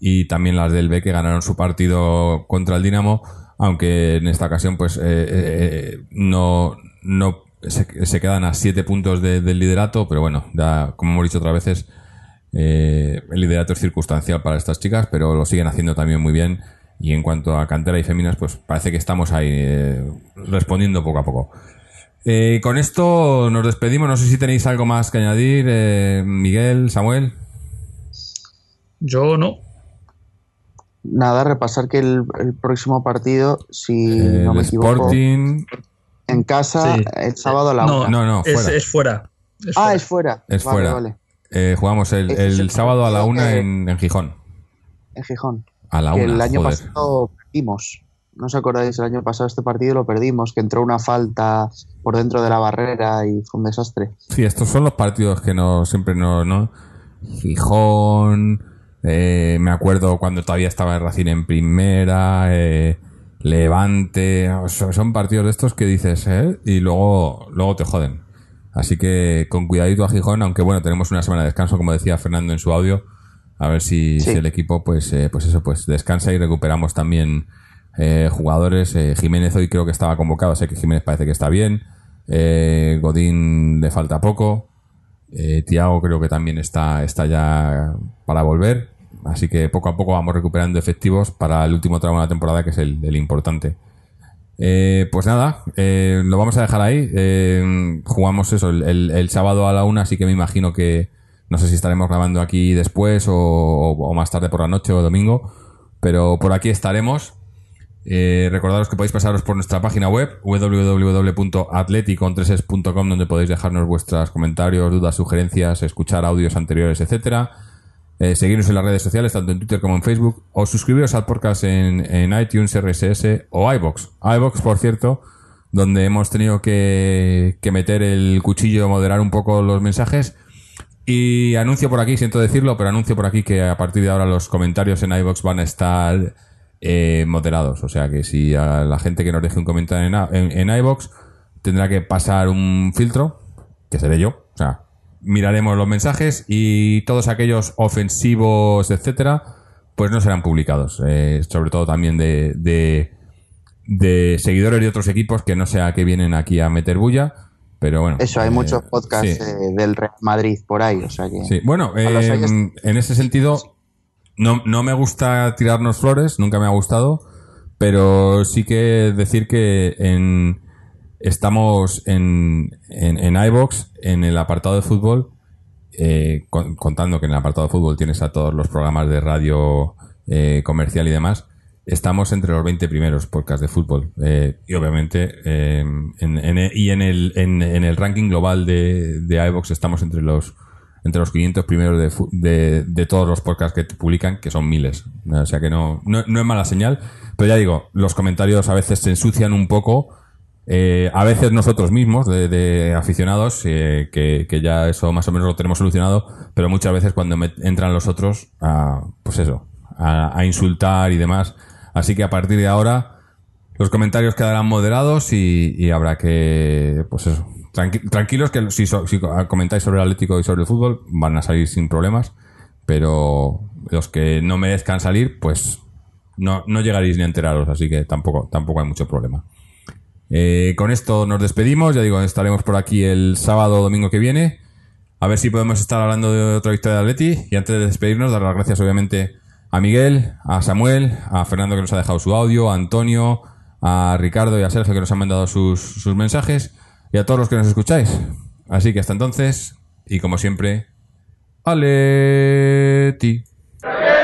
[SPEAKER 1] y también las del B que ganaron su partido contra el Dinamo, aunque en esta ocasión pues eh, eh, no, no se, se quedan a siete puntos de- del liderato, pero bueno, ya como hemos dicho otras veces, eh, el liderato es circunstancial para estas chicas, pero lo siguen haciendo también muy bien. Y en cuanto a cantera y féminas, pues parece que estamos ahí eh, respondiendo poco a poco. Eh, con esto nos despedimos. No sé si tenéis algo más que añadir, eh, Miguel, Samuel.
[SPEAKER 3] Yo no.
[SPEAKER 2] Nada, repasar que el, el próximo partido, si
[SPEAKER 1] Eh,
[SPEAKER 2] no me equivoco,
[SPEAKER 1] Sporting.
[SPEAKER 2] en casa
[SPEAKER 3] Sí.
[SPEAKER 2] el sábado a la
[SPEAKER 3] No,
[SPEAKER 2] una.
[SPEAKER 1] No, no,
[SPEAKER 3] es,
[SPEAKER 1] fuera.
[SPEAKER 3] es fuera. Es
[SPEAKER 2] Ah,
[SPEAKER 3] fuera.
[SPEAKER 2] es fuera.
[SPEAKER 1] Es
[SPEAKER 2] Vale,
[SPEAKER 1] fuera.
[SPEAKER 2] vale.
[SPEAKER 1] Eh, jugamos el, sábado a la una en, en Gijón.
[SPEAKER 2] En Gijón.
[SPEAKER 1] A la
[SPEAKER 2] que
[SPEAKER 1] una.
[SPEAKER 2] el año
[SPEAKER 1] joder.
[SPEAKER 2] pasado perdimos. ¿No os acordáis? El año pasado este partido lo perdimos, que entró una falta por dentro de la barrera y fue un desastre.
[SPEAKER 1] Sí, estos son los partidos que no siempre no, ¿no? Gijón, eh, me acuerdo cuando todavía estaba el Racing en primera, eh, Levante, son, partidos de estos que dices, ¿eh? Y luego, luego te joden. Así que con cuidadito a Gijón, aunque bueno, tenemos una semana de descanso, como decía Fernando en su audio, a ver si,
[SPEAKER 2] Sí.
[SPEAKER 1] si el equipo, pues, eh, pues eso, pues descansa y recuperamos también eh, jugadores. Eh, Jiménez hoy creo que estaba convocado, sé que Jiménez parece que está bien. Eh, Godín le falta poco. Eh, Tiago creo que también está, está ya para volver. Así que poco a poco vamos recuperando efectivos para el último tramo de la temporada, que es el, importante. Eh, pues nada, lo vamos a dejar ahí. Jugamos eso el, sábado a la una, así que me imagino que no sé si estaremos grabando aquí después o más tarde por la noche o domingo, pero por aquí estaremos. Eh, recordaros que podéis pasaros por nuestra página web www.atleticontreses.com donde podéis dejarnos vuestros comentarios, dudas, sugerencias, escuchar audios anteriores, etcétera. Eh, seguirnos en las redes sociales, tanto en Twitter como en Facebook, o suscribiros al podcast en, en iTunes, RSS o iBox. iBox, por cierto, donde hemos tenido que, que meter el cuchillo, moderar un poco los mensajes. Y anuncio por aquí, siento decirlo, pero anuncio por aquí que a partir de ahora los comentarios en iBox van a estar eh, moderados. O sea que si a la gente que nos deje un comentario en, en, en iVoox tendrá que pasar un filtro, que seré yo. O sea, miraremos los mensajes y todos aquellos ofensivos, etcétera, pues no serán publicados. Eh, sobre todo también de, de, de seguidores de otros equipos que no sea que vienen aquí a meter bulla. Pero bueno.
[SPEAKER 2] Eso, hay
[SPEAKER 1] eh,
[SPEAKER 2] muchos podcasts
[SPEAKER 1] sí.
[SPEAKER 2] eh, del Real Madrid por ahí, o sea que...
[SPEAKER 1] Sí, bueno, en ese sentido, no, no me gusta tirarnos flores, nunca me ha gustado, pero sí que decir que en, estamos en, en, en iVoox, en el apartado de fútbol, eh, con- contando que en el apartado de fútbol tienes a todos los programas de radio eh, comercial y demás, estamos entre los 20 primeros podcasts de fútbol. Eh, y obviamente, eh, en, en- y en el, en, en el ranking global de, de iVoox estamos entre los entre los 500 primeros de, de, de todos los podcasts que publican, que son miles. O sea que no, no, es mala señal. Pero ya digo, los comentarios a veces se ensucian un poco. Eh, a veces nosotros mismos, de, de aficionados, eh, que, que ya eso más o menos lo tenemos solucionado, pero muchas veces cuando entran los otros, a, pues eso, a, insultar y demás. Así que a partir de ahora, los comentarios quedarán moderados y habrá que, pues eso, tranqui- tranquilos que si, so- si comentáis sobre el Atlético y sobre el fútbol van a salir sin problemas, pero los que no merezcan salir, pues no, no llegaréis ni a enteraros, así que tampoco, tampoco hay mucho problema. Eh, con esto nos despedimos, ya digo, estaremos por aquí el sábado o domingo que viene. A ver si podemos estar hablando de otra victoria de Atleti. Y antes de despedirnos, dar las gracias obviamente a Miguel, a Samuel, a Fernando que nos ha dejado su audio, a Antonio, a Ricardo y a Sergio que nos han mandado sus, sus mensajes y a todos los que nos escucháis. Así que hasta entonces, y como siempre.
[SPEAKER 6] Que